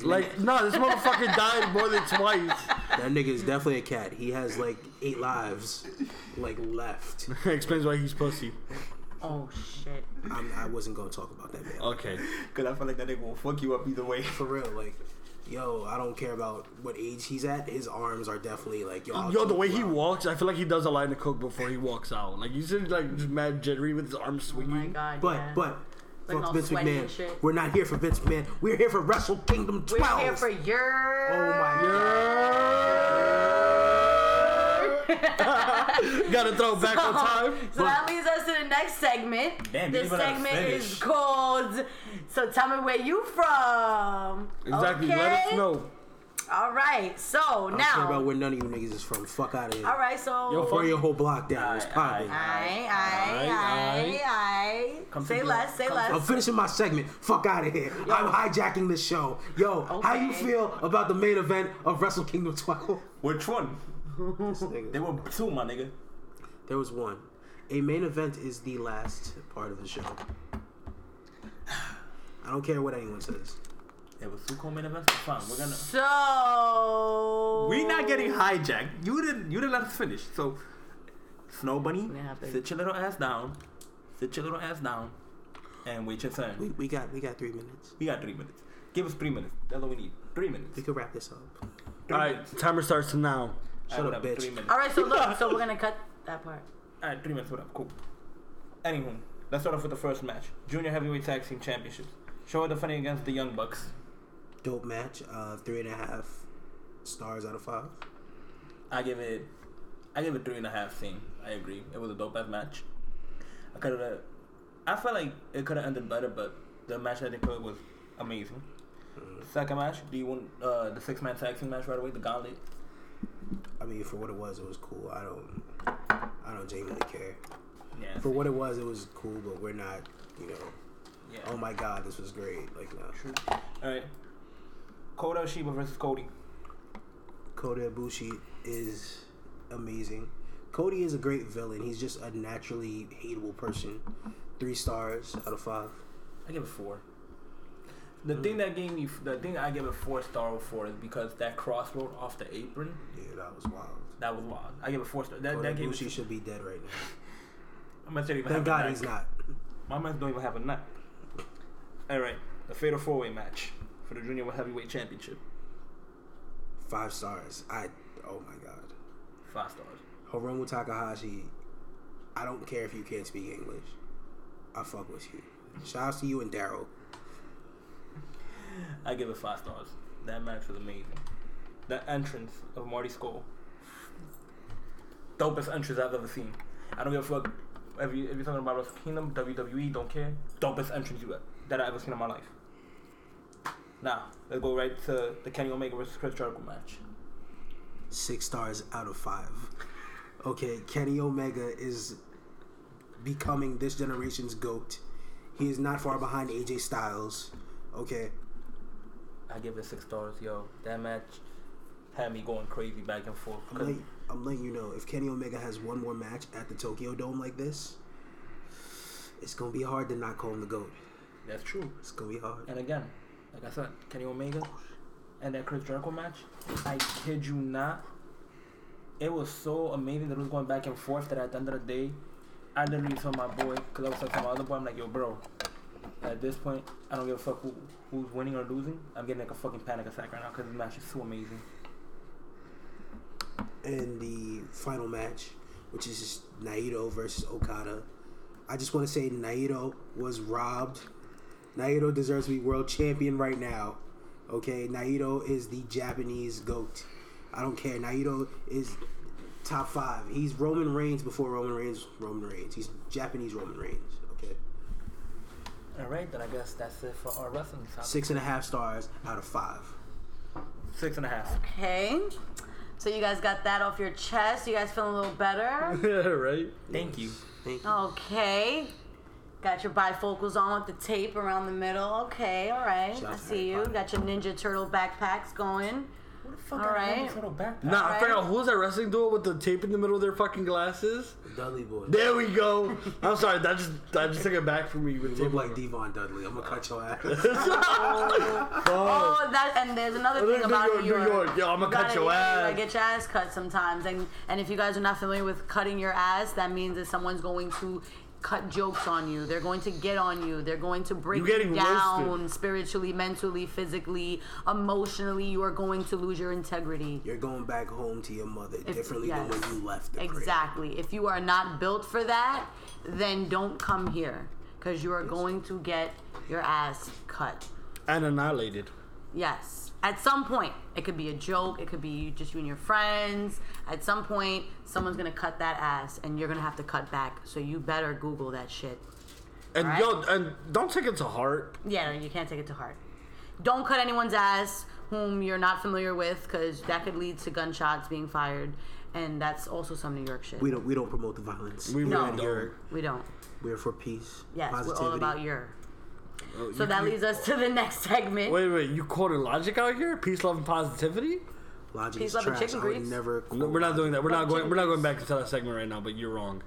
like, no, this motherfucker died more than twice. That nigga is definitely a cat. He has like eight lives, like left. Explains why he's pussy. Oh shit. I'm, I wasn't gonna talk about that man. Okay. Cause I feel like that nigga will fuck you up either way. For real, like, yo, I don't care about what age he's at. His arms are definitely like, yo. I'll Yo, the way he out. walks, I feel like he does a line of coke before he walks out. Like you said, like just mad jittery with his arms Oh swinging. my god. But yeah. but. Fuck Vince McMahon. We're not here for Vince McMahon. We're here for Wrestle Kingdom 12. we're here for your. Oh my Gotta throw back on time. So that leads us to the next segment. Damn, this didn't even let us segment is called So Tell Me Where You From. Exactly. Okay? Let us know. All right. So I don't care now. about where none of you niggas is from. Fuck out of here. all right. So. Yo, Burn your whole block down. It's Aye, popping. Aye, aye, Aye, aye, aye. Say less, say less. I'm finishing my segment. Fuck out of here. I'm hijacking this show. Yo, how you feel about the main event of Wrestle Kingdom 12? Which one? This. There were two, my nigga. There was one. A main event is the last part of the show. I don't care what anyone says. There was two co-main events. Fine, we're gonna. So. We not getting hijacked. You didn't. You didn't let us finish. So, Snow Bunny, gonna sit your little ass down. Sit your little ass down. and wait your turn. We, we got we got three minutes. We got three minutes. Give us three minutes. That's all we need. Three minutes. We can wrap this up. Three All right, minutes. timer starts now. Shut Alright, up, bitch. Three minutes. All right, so look, so we're gonna cut that part. All right, three minutes. Whatever. Cool. Anywho, let's start off with the first match: Junior Heavyweight Tag Team Championships. Showa defending against the Young Bucks. Dope match. Uh, three and a half stars out of five. I give it, I give it three and a half. Same. I agree. It was a dope ass match. I could have, I felt like it could have ended better, but the match that they put was amazing. Second match, do you want uh, the six man tag team match right away? The Gauntlet. I mean, for what it was, it was cool. I don't, I don't genuinely care. Yeah. For what it was, it was cool, but we're not, you know. yeah. Oh my God, this was great. Like, no. True. All right. Kota Ibushi versus Cody. Kota Ibushi is amazing. Cody is a great villain. He's just a naturally hateable person. Three stars out of five. I give it four. The thing that gave me, the thing I give it four star for is because that crossroad off the apron, Yeah, that was wild. that was wild. I give it four star. That, oh, Kota that gave should be dead right now. Man don't even Thank have a God he's not. My man don't even have a neck. All right, the fatal four way match for the junior heavyweight championship. Five stars. I. Oh my God. Five stars. Hiromu Takahashi. I don't care if you can't speak English. I fuck with you. Shout out to you and Daryl. I give it five stars. That match was amazing. The entrance of Marty Scurll. Dopest entrance I've ever seen. I don't give a fuck if, you, if you're talking about Wrestle Kingdom, WWE, don't care. Dopest entrance you that I've ever seen in my life. Now, let's go right to the Kenny Omega versus Chris Jericho match. Six stars out of five. Okay, Kenny Omega is becoming this generation's GOAT. He is not far behind AJ Styles. Okay. I give it six stars, yo. That match had me going crazy back and forth. I'm letting, I'm letting you know if Kenny Omega has one more match at the Tokyo Dome like this, it's gonna be hard to not call him the GOAT. That's true. It's gonna be hard. And again, like I said, Kenny Omega and that Chris Jericho match, I kid you not, it was so amazing that it was going back and forth that at the end of the day, I literally told my boy, because I was talking to my other boy, I'm like, yo, bro, at this point, I don't give a fuck who, who's winning or losing. I'm getting like a fucking panic attack right now because this match is so amazing. And the final match, which is Naito versus Okada. I just want to say Naito was robbed. Naito deserves to be world champion right now. Okay, Naito is the Japanese goat. I don't care. Naito is top five. He's Roman Reigns before Roman Reigns. Roman Reigns. He's Japanese Roman Reigns. Okay, All right, then I guess that's it for our wrestling topic. six and a half stars out of five. Six and a half. Okay. So you guys got that off your chest. You guys feeling a little better? yeah, right. Thank you. Thank you. Okay. Got your bifocals on with the tape around the middle. Okay, all right. Shout I see you. Got your Ninja Turtle backpacks going. What the fuck All got a right. Ninja Turtle backpack? Nah, I forgot who was that wrestling duo with the tape in the middle of their fucking glasses? Dudley boy. There we go. I'm sorry, that just that just took it back for me with You tape. look like Devon Dudley. I'm gonna cut your ass. Oh, that and there's another thing New about York, New New York. York. Yo, I'ma You cut your you ass. gotta get your ass cut sometimes, and and if you guys are not familiar with cutting your ass, that means that someone's going to cut jokes on you. They're going to get on you. They're going to break You're you getting down roasted. spiritually, mentally, physically, emotionally. You are going to lose your integrity. You're going back home to your mother If- differently yes. than when you left the crib. Exactly. If you are not built for that, then don't come here because you are going to get your ass cut. and annihilated. Yes. At some point, it could be a joke. It could be just you and your friends. At some point, someone's gonna cut that ass, and you're gonna have to cut back. So you better Google that shit. And Right. yo, and don't take it to heart. Yeah, you can't take it to heart. Don't cut anyone's ass whom you're not familiar with, because that could lead to gunshots being fired, and that's also some New York shit. We don't we don't promote the violence. We No. really don't. We don't. We're for peace. Yes, positivity. we're all about your. Oh, So you- that you- leads us to the next segment. Wait, wait, you quoted Logic out here? Peace, love, and positivity? Logic Peace, is love, and chicken grease. never. No, we're not doing that. We're not going. We're not going back to that segment right now. But you're wrong.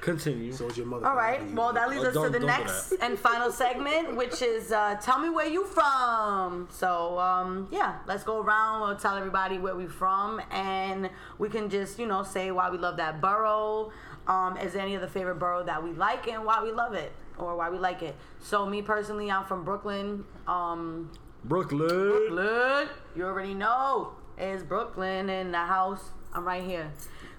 Continue. So is your mother. All right. Well, that leads Oh, us to the next and final segment, which is uh, tell me where you from. So um, yeah, let's go around. We'll tell everybody where we from, and we can just you know say why we love that borough. Um, is there any other favorite borough that we like and why we love it or why we like it? So me personally, I'm from Brooklyn. Um, Brooklyn. Brooklyn, you already know, it's Brooklyn in the house. I'm right here.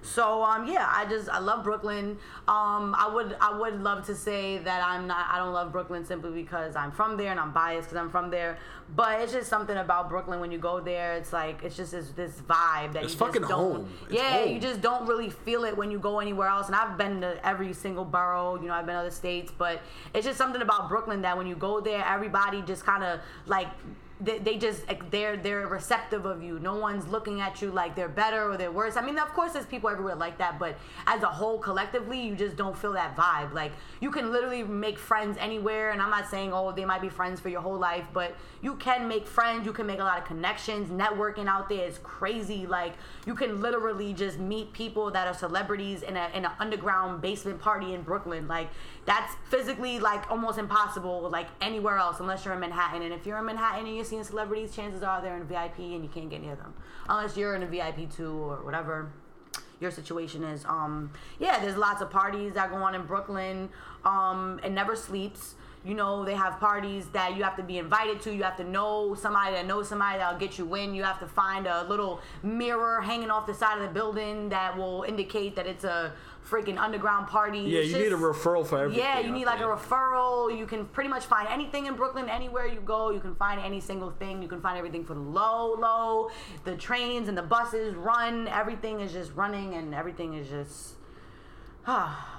So um yeah, I just I love Brooklyn. Um I would I would love to say that I'm not I don't love Brooklyn simply because I'm from there and I'm biased because I'm from there. But it's just something about Brooklyn when you go there. It's like it's just this, this vibe that It's you fucking just don't. home. It's yeah, home. you just don't really feel it when you go anywhere else. And I've been to every single borough. You know, I've been to other states, but it's just something about Brooklyn that when you go there, everybody just kind of like they, they just they're they're receptive of you. No one's looking at you like they're better or they're worse. I mean, of course, there's people everywhere like that, but as a whole, collectively, you just don't feel that vibe. Like you can literally make friends anywhere, and I'm not saying oh they might be friends for your whole life, but you can make friends. You can make a lot of connections. Networking out there is crazy. Like you can literally just meet people that are celebrities in a in an underground basement party in Brooklyn. Like that's physically like almost impossible like anywhere else unless you're in Manhattan. And if you're in Manhattan and you're seeing celebrities, chances are they're in VIP and you can't get near them unless you're in a VIP too or whatever your situation is. Um, yeah, there's lots of parties that go on in Brooklyn. Um, it never sleeps. You know, they have parties that you have to be invited to. You have to know somebody that knows somebody that'll get you in. You have to find a little mirror hanging off the side of the building that will indicate that it's a freaking underground party. Yeah, It's you need a referral for everything. yeah, you need like a referral. You can pretty much find anything in Brooklyn anywhere you go. You can find any single thing. You can find everything for the low, low. The trains and the buses run. Everything is just running, and everything is just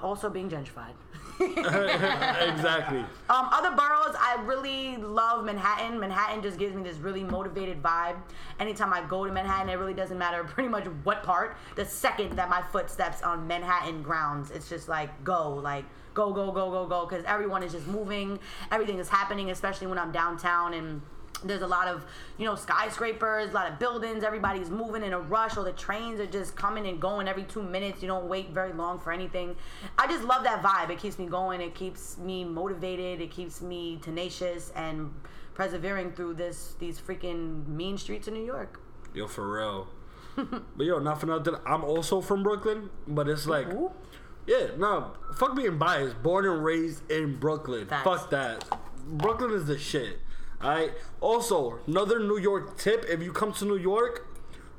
also being gentrified. exactly. Um, other boroughs, I really love Manhattan. Manhattan just gives me this really motivated vibe. Anytime I go to Manhattan, it really doesn't matter pretty much what part. The second that my foot steps on Manhattan grounds, it's just like go, like go, go, go, go, go, because everyone is just moving. Everything is happening, especially when I'm downtown and. There's a lot of, you know, skyscrapers, a lot of buildings. Everybody's moving in a rush, or the trains are just coming and going every two minutes. You don't wait very long for anything. I just love that vibe. It keeps me going. It keeps me motivated. It keeps me tenacious and persevering through this these freaking mean streets of New York. Yo, for real. but yo, not for nothing. I'm also from Brooklyn, but it's like, Ooh. yeah, no, fuck being biased. Born and raised in Brooklyn. Facts. Fuck that. Brooklyn is the shit. Alright. Also, another New York tip: if you come to New York,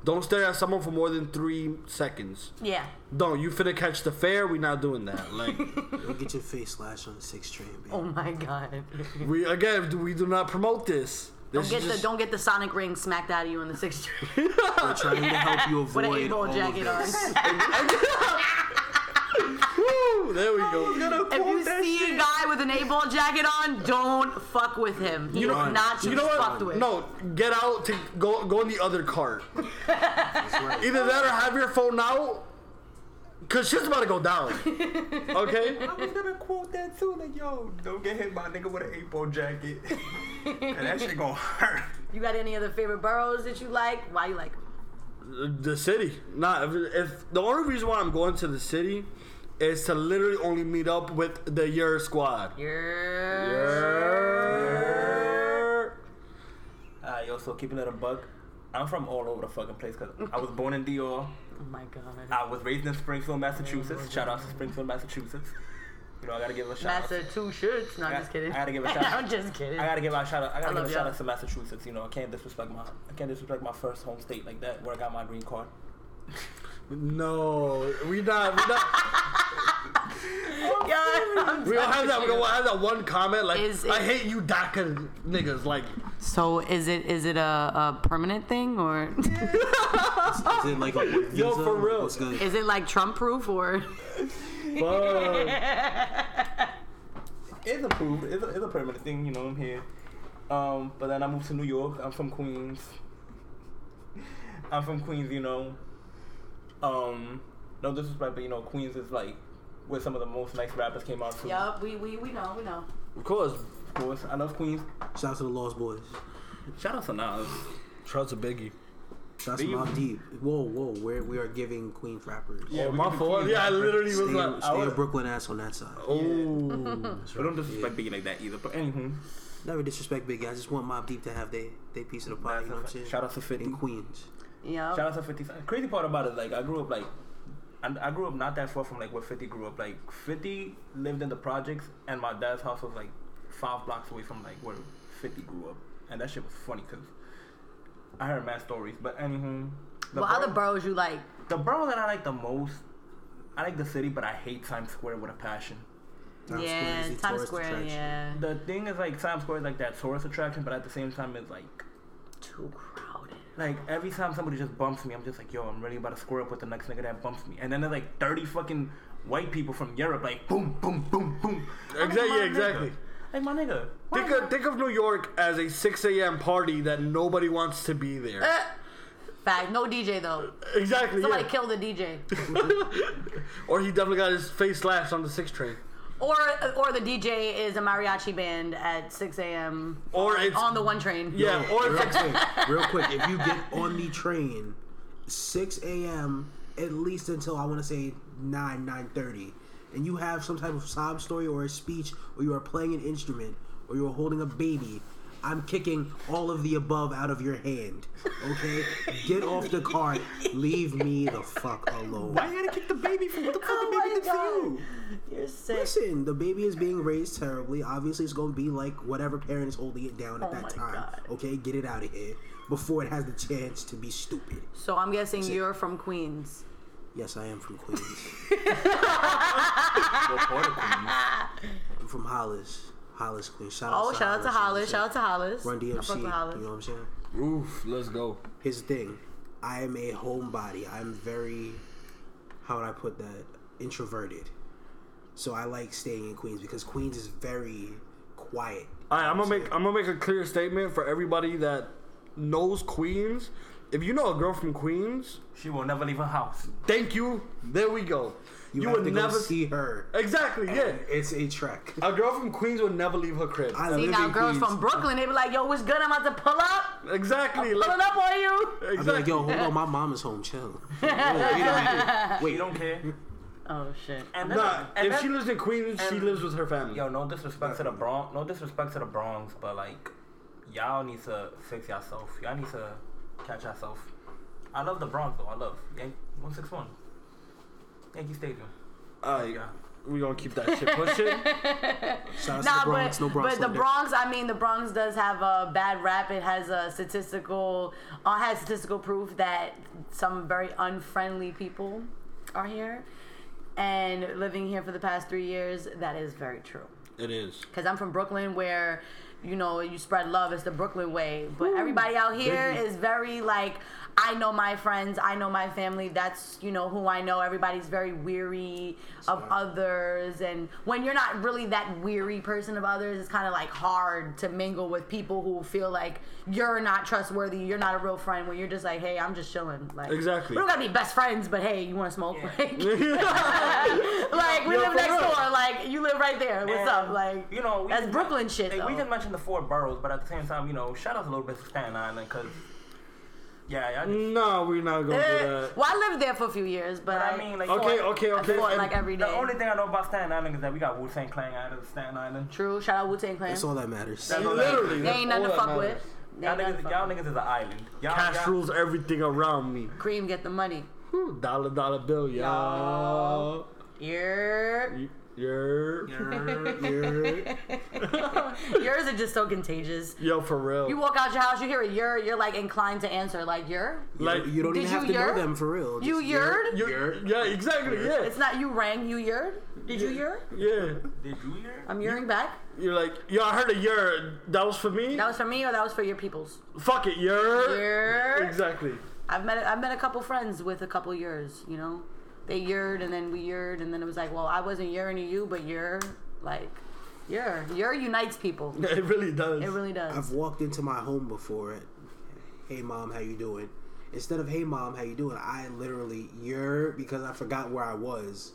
don't stare at someone for more than three seconds. Yeah. Don't. You finna catch the fare. We not doing that. Like, You'll get your face slashed on the sixth train, baby. Oh my god. we again, we do not promote this. Don't get is the don't get the sonic ring smacked out of you in the sixth street We're trying to help you with an avoid eight ball all of jacket on. This. Woo, there we go. Oh, if you see a guy with an eight ball jacket on, don't fuck with him. He You know- is not to You be know fucked what? with. No, get out to go go in the other cart. Either that or have your phone out. Cause shit's about to go down. Okay? I was gonna quote that too, like, yo, don't get hit by a nigga with an eight ball jacket. and that shit gonna hurt. You got any other favorite boroughs that you like? Why you like 'em? The city. Nah, if, if the only reason why I'm going to the city is to literally only meet up with the Your Squad. Yeah. Uh, yo, so keeping it a buck. I'm from all over the fucking place because I was born in Dior. Oh my god. I was raised in Springfield, Massachusetts. Shout out to Springfield, Massachusetts. You know, I gotta give a shout out. Massachusetts. No, I'm just kidding. I gotta give a shout out. I'm just kidding. I gotta give a shout out. I gotta I give love a shout y'all. out to Massachusetts. You know, I can't disrespect my I can't disrespect my first home state like that where I got my green card. No, we not. We not. Yeah, We don't have that. We don't have that one comment like, Is "I it- hate you, DACA niggas." Like, So is it is it a, a permanent thing or Is it like a work Yo, for real. What's good? is it like Trump proof or? fuck. It's approved. It's a, it's a permanent thing. You know, I'm here. Um, but then I moved to New York. I'm from Queens. I'm from Queens. You know. Um, no disrespect, but you know, Queens is like where some of the most nice rappers came out from. Yup, we, we we know we know. Of course. Of course, I love Queens. Shout out to the Lost Boyz. Shout out to Nas. Shout out to Biggie. Shout out to Mobb Deep. Whoa, whoa, we're, we are giving Queens rappers. oh, my fault. Yeah, I literally was Stay, like, I stay a Brooklyn ass on that side. oh. That's But don't right. disrespect Biggie like that either. But anywho, Never disrespect Big. I just want Mobb Deep to have their they piece of the pie. You know what I'm saying? shout out to 50. In Queens. Yup. Shout out to 50 Cent. Crazy part about it, like I grew up like, and I grew up not that far from like where 50 grew up. Like 50 lived in the projects, and my dad's house was like five blocks away from like where 50 grew up, and that shit was funny because I heard mad stories. But anywho, the What other borough- boroughs you like? the borough that I like the most, I like the city, but I hate Times Square with a passion. Times yeah, is the Times Square. attraction. Yeah, The thing is like Times Square is like that tourist attraction, but at the same time it's like too crowded. Like every time somebody just bumps me, I'm just like, yo, I'm really about to square up with the next nigga that bumps me. And then there's like 30 fucking white people from Europe, like boom, boom, boom, boom. Exactly, like, exactly. nigga. Like my nigga. Think of, think of New York as a 6 a.m. party that nobody wants to be there. Eh. Fact, no DJ though. exactly, Somebody yeah. killed the DJ, Or he definitely got his face slashed on the 6 train. Or or the DJ is a mariachi band at 6 a.m. Or it's on the one train. yeah, or Real it's quick, real quick. If you get on the train, 6 a.m. at least until I want to say 9, 9:30, and you have some type of sob story or a speech, or you are playing an instrument, or you are holding a baby. I'm kicking all of the above out of your hand. Okay, get off the cart. Leave me the fuck alone. Why you gotta kick the baby for what the fuck Oh the baby my did to you? god, you're sick. Listen, the baby is being raised terribly. Obviously, it's going to be like whatever parent is holding it down at Oh that my time. God. Okay, get it out of here before it has the chance to be stupid. So I'm guessing you're from Queens. Yes, I am from Queens. What part of Queens? I'm from Hollis. Hollis, Queens. Shout out Oh, to shout out to Hollis. Shout out to Hollis. Run DMC. fuck You know what I'm saying? Oof, let's go. Here's the thing. I am a homebody. I'm very, how would I put that? Introverted. So I like staying in Queens because Queens is very quiet. All right, I'm gonna make I'm gonna make a clear statement for everybody that knows Queens. If you know a girl from Queens, She will never leave her house. thank you. There we go. You, You, have would to never go see her. exactly yeah. It's a trek. A girl from Queens would never leave her crib. I See live now, in girls Queens. from Brooklyn, they be like, "Yo, what's good? I'm about to pull up, exactly. pulling Like, up on you." I'd be like, yo, hold on, my mom is home, chill. Wait, wait a minute. We Wait, don't care. Oh shit. And then, Nah, and if then- she lives in Queens, she lives with her family. Yo, no disrespect to the Bronx. No disrespect to the Bronx, but like, y'all need to fix yourself. Y'all need to catch yourself. I love the Bronx though. I love Yan- 161. Yankee Stadium. Alright, Yeah. we gonna keep that shit pushing. shout out Nah, to the Bronx. but, no Bronx. but the. Bronx, I mean, the Bronx does have a bad rap. It has a statistical, uh, has statistical proof that some very unfriendly people are here. And living here for the past three years, that is very true. it is. Because I'm from Brooklyn, where you know you spread love. It's the Brooklyn way. But everybody out here is very like, I know my friends, I know my family. That's you know who I know. Everybody's very weary of others, and when you're not really that weary person of others, it's kind of like hard to mingle with people who feel like you're not trustworthy. You're not a real friend. When you're just like, hey, I'm just chilling. Like Exactly. We don't gotta be best friends, but hey, you want to smoke? Yeah. Like, like we Yo, live next real. door. Like you live right there. What's And, up? Like you know, we that's Brooklyn shit. Hey, we just mentioned the four boroughs, but at the same time, you know, shout out a little bit to Staten Island because, yeah, y'all just, No, we're not gonna do Eh, that. well, I lived there for a few years, but, But I, I mean, like, Okay, fought- okay, I okay. fought and- like every day. The only thing I know about Staten Island is that we got Wu Tang Clan out of Staten Island. True. Shout out Wu Tang Clan. That's all that matters. That's all Literally, They that's ain't nothing to fuck matters. with. Y'all niggas, y'all niggas is an island. Y'all, Cash y'all, rules everything around me. Cream get the money. Whew, Dollar dollar bill, y'all. Yeah. Y- Yer. Yours are just so contagious. Yo, for real. You walk out your house, you hear a you're, you're like inclined to answer like you're. like you don't Did even have you to know them for real. You Just yeard? you, yeah, exactly. Yeah, It's not you rang, you yeard. Did you year? yeah. Did you hear? I'm yearning back. You're like, yo, I heard a year. That was for me. That was for me or that was for your peoples? Fuck it, year. Year. Exactly. I've met I've met a couple friends with a couple years, you know. They yeared and then we yeared and then it was like, well, I wasn't yearning you, but you're like you're you're unites people. It really does. It really does. I've walked into my home before. At, hey mom, how you doing? Instead of hey mom, how you doing? I literally you're because I forgot where I was.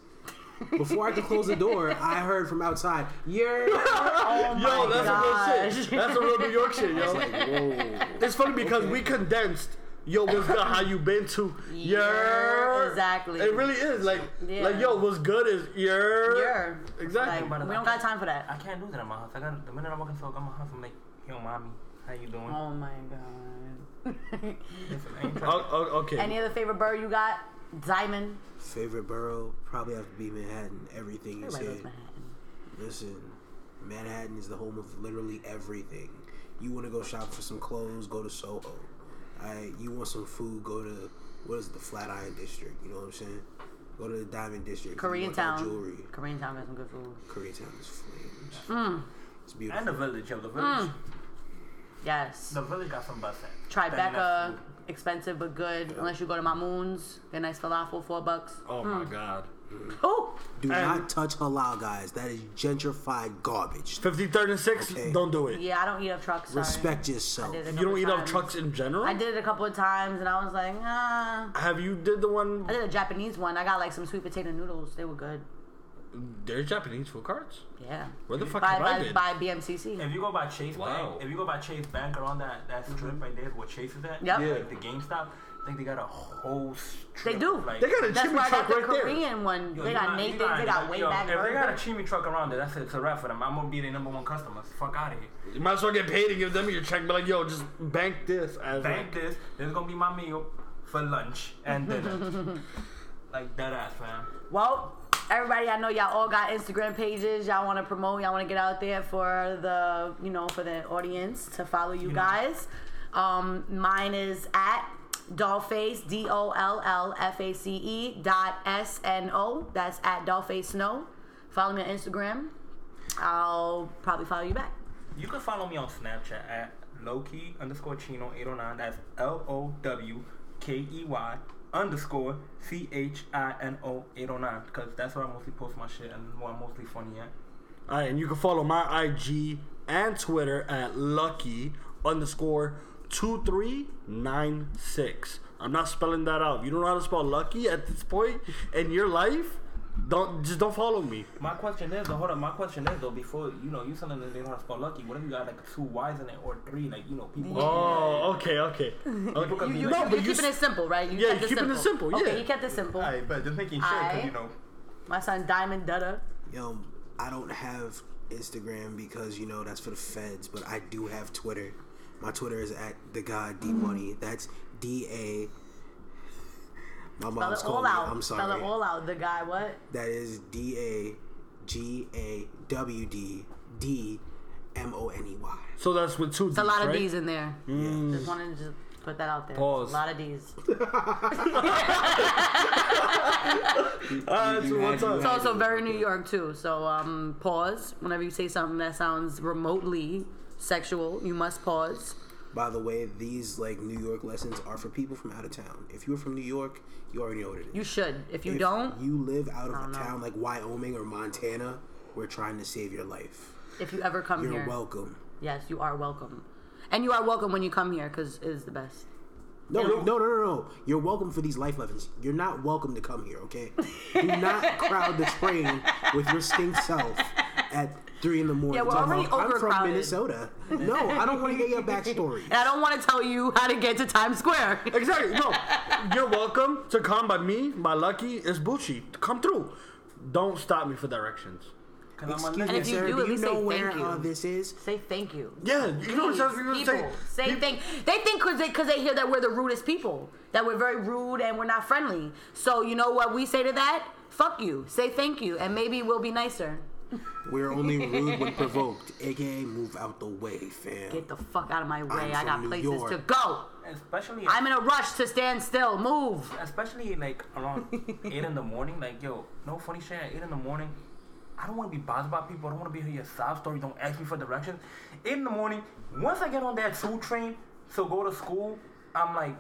Before I could close the door, I heard from outside you're. oh Yo, that's a real shit. That's a real New York shit, yo. Whoa. It's funny because we condensed. Yo, what's good? How you been to? Yeah, Yeah, exactly. It really is like, Yeah. like yo, what's good is yeah. You're Exactly. like we don't got time for that. I can't do that in my house. I got the minute I walk into a my house, I'm like, yo, mommy, how you doing? Oh my god. Listen, I ain't trying- Oh, oh, okay. Any other favorite bird you got? Diamond. Favorite borough probably have to be Manhattan. Everything you Everybody said. Manhattan. Listen, Manhattan is the home of literally everything. You want to go shop for some clothes, go to Soho. I, you want some food, go to what is it, the Flatiron District? You know what I'm saying? Go to the Diamond District. if you want that Koreatown. Jewelry. Koreatown got some good food. Koreatown is flames. Mm. It's beautiful. And the village, yo, the village. Yes. The village got some bus in. Tribeca, expensive but good. Unless you go to Mamoun's, get a nice falafel, four bucks. Oh my god. Oh, Do And- not touch halal, guys. That is gentrified garbage. 53rd and 6, Okay. don't do it. yeah, I don't eat up trucks. Sorry. Respect yourself. did You don't eat off times. trucks in general? I did it a couple of times, and I was like, ah. Have you did the one? I did a Japanese one. I got like some sweet potato noodles. They were good. There's Japanese food carts. Yeah. Where the fuck by, have I by, been? by BMCC. If you go by Chase Wow. Bank, if you go by Chase Bank around that, that strip right there where Chase is at, Yep. Yeah. like the GameStop, I think they got a whole strip. They do. Like, They got a That's chimney where I got truck the right there. Korean one. Yo, they you got not- you Nathan. not- They got way yo, back If they got a burger. chimney truck around there, that's it. It's a wrap for them. I'm gonna be their number one customer. Fuck out of here. You might as well get paid and give them your check. Be like, yo, just bank this as Bank like, this. This is gonna be my meal for lunch and dinner. like dead ass, man. Well, everybody, I know y'all all got Instagram pages. Y'all want to promote. Y'all want to get out there for the, you know, for the audience to follow you Yeah. guys. Um, mine is at Dollface, D O L L F A C E dot S N O. That's at Dollface Snow. Follow me on Instagram. I'll probably follow you back. You can follow me on Snapchat at lowkey underscore chino 809. That's L O W K E Y underscore C H I N O 809. Because that's where I mostly post my shit and where I'm mostly funny at. Alright, and you can follow my IG and Twitter at lucky underscore two three nine six. I'm not spelling that out. If you don't know how to spell lucky at this point in your life, don't just don't follow me. My question is, though, hold on. My question is, though, before, you know, you telling them they know how to spell lucky, what if you got like two Y's in it or three? Like, you know, people. Oh, okay, okay. Okay. can you, you, no, but you're keeping s- it simple, right? You Yeah, kept you're keeping it simple, Okay, yeah. you kept it simple. Alright, but just making sure, because, you know. My son Diamond Dutta. Yo, I don't have Instagram because you know that's for the feds, but I do have Twitter. My Twitter is at the god D Money. That's D A. My Spell mom's it all calling me. out. I'm sorry. Spell sorry. it all out. The guy, what? That is D A G A W D D M O N E Y. So that's with two D's, It's a lot of right? D's in there. Yeah. Just wanted to just put that out there. Pause. A lot of D's. Alright, so what's up? It's also very New York too. So um, pause whenever you say something that sounds remotely sexual. You must pause. By the way, these like New York lessons are for people from out of town. If you're from New York, you already know what it is. You should. If you if don't, you live out of a know. town like Wyoming or Montana, we're trying to save your life. if you ever come here You're welcome. yes, you are welcome. And you are welcome when you come here because it is the best. No, no, no, no, no. You're welcome for these life lessons. You're not welcome to come here, okay? Do not crowd the train with your stink self at three in the morning. Yeah, we're already about, I'm from. Minnesota. No, I don't want to hear your backstory. And I don't want to tell you how to get to Times Square. Exactly. No, you're welcome to come by me, by Lucky. It's Bucci. Come through. Don't stop me for directions. Cause I'm a Excuse. And if you sir. do, Do at you least know say where thank you. uh, this is? Say thank you. Yeah, you know what I'm Please, saying? people, say thank. They think because they because they hear that we're the rudest people, that we're very rude and we're not friendly. So you know what we say to that? Fuck you. Say thank you, and maybe we'll be nicer. We're only rude when provoked, aka move out the way, fam. Get the fuck out of my way. I'm I got New places York. to go. Especially, I'm in a rush to stand still. Move. especially like around eight in the morning. Like, yo, no funny shit. At eight in the morning, I don't want to be bothered by people. I don't want to be hear your sob story. Don't ask me for directions. In the morning. Once I get on that two train to go to school, I'm like,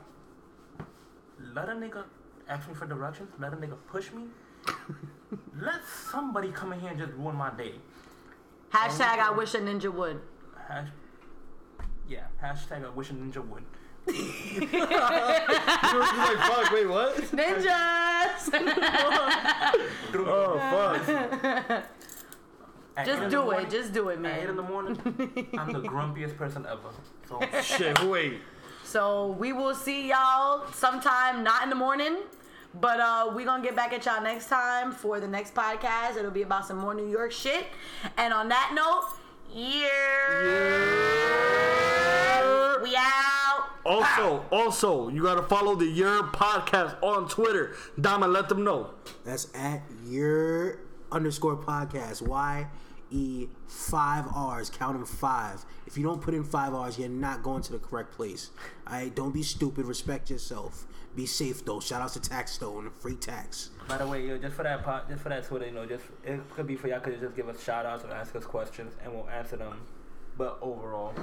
let a nigga ask me for directions. Let a nigga push me. let somebody come in here and just ruin my day. Hashtag um, I wish a ninja would. Hash- yeah. Hashtag I wish a ninja would. You're like, fuck, wait, what? Ninjas. Oh, fuck. At Just do it. morning- Just do it, At eight in the morning, I'm the grumpiest person ever. So Shit, wait. So we will see y'all sometime, not in the morning. But uh, we gonna get back at y'all next time for the next podcast. It'll be about some more New York shit. And on that note, yeah, we out. Also, also, you gotta follow the Yerrrrr Podcast on Twitter. Diamond, let them know. That's at yerrrrr underscore podcast. Y E five R's. Count them five. If you don't put in five R's, you're not going to the correct place. Alright, don't be stupid. Respect yourself. Be safe though. Shout out to Taxstone. Free tax. By the way, yo, just for that pot, just for that Twitter, you know, just it could be for y'all could just give us shout outs or ask us questions and we'll answer them. But overall,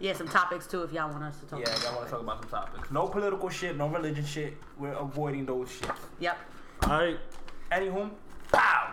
Yeah, some topics too if y'all want us to talk. yeah, about. y'all want to talk about some topics. No political shit, no religion shit. We're avoiding those shit. Yep. All right. Anywho, pow.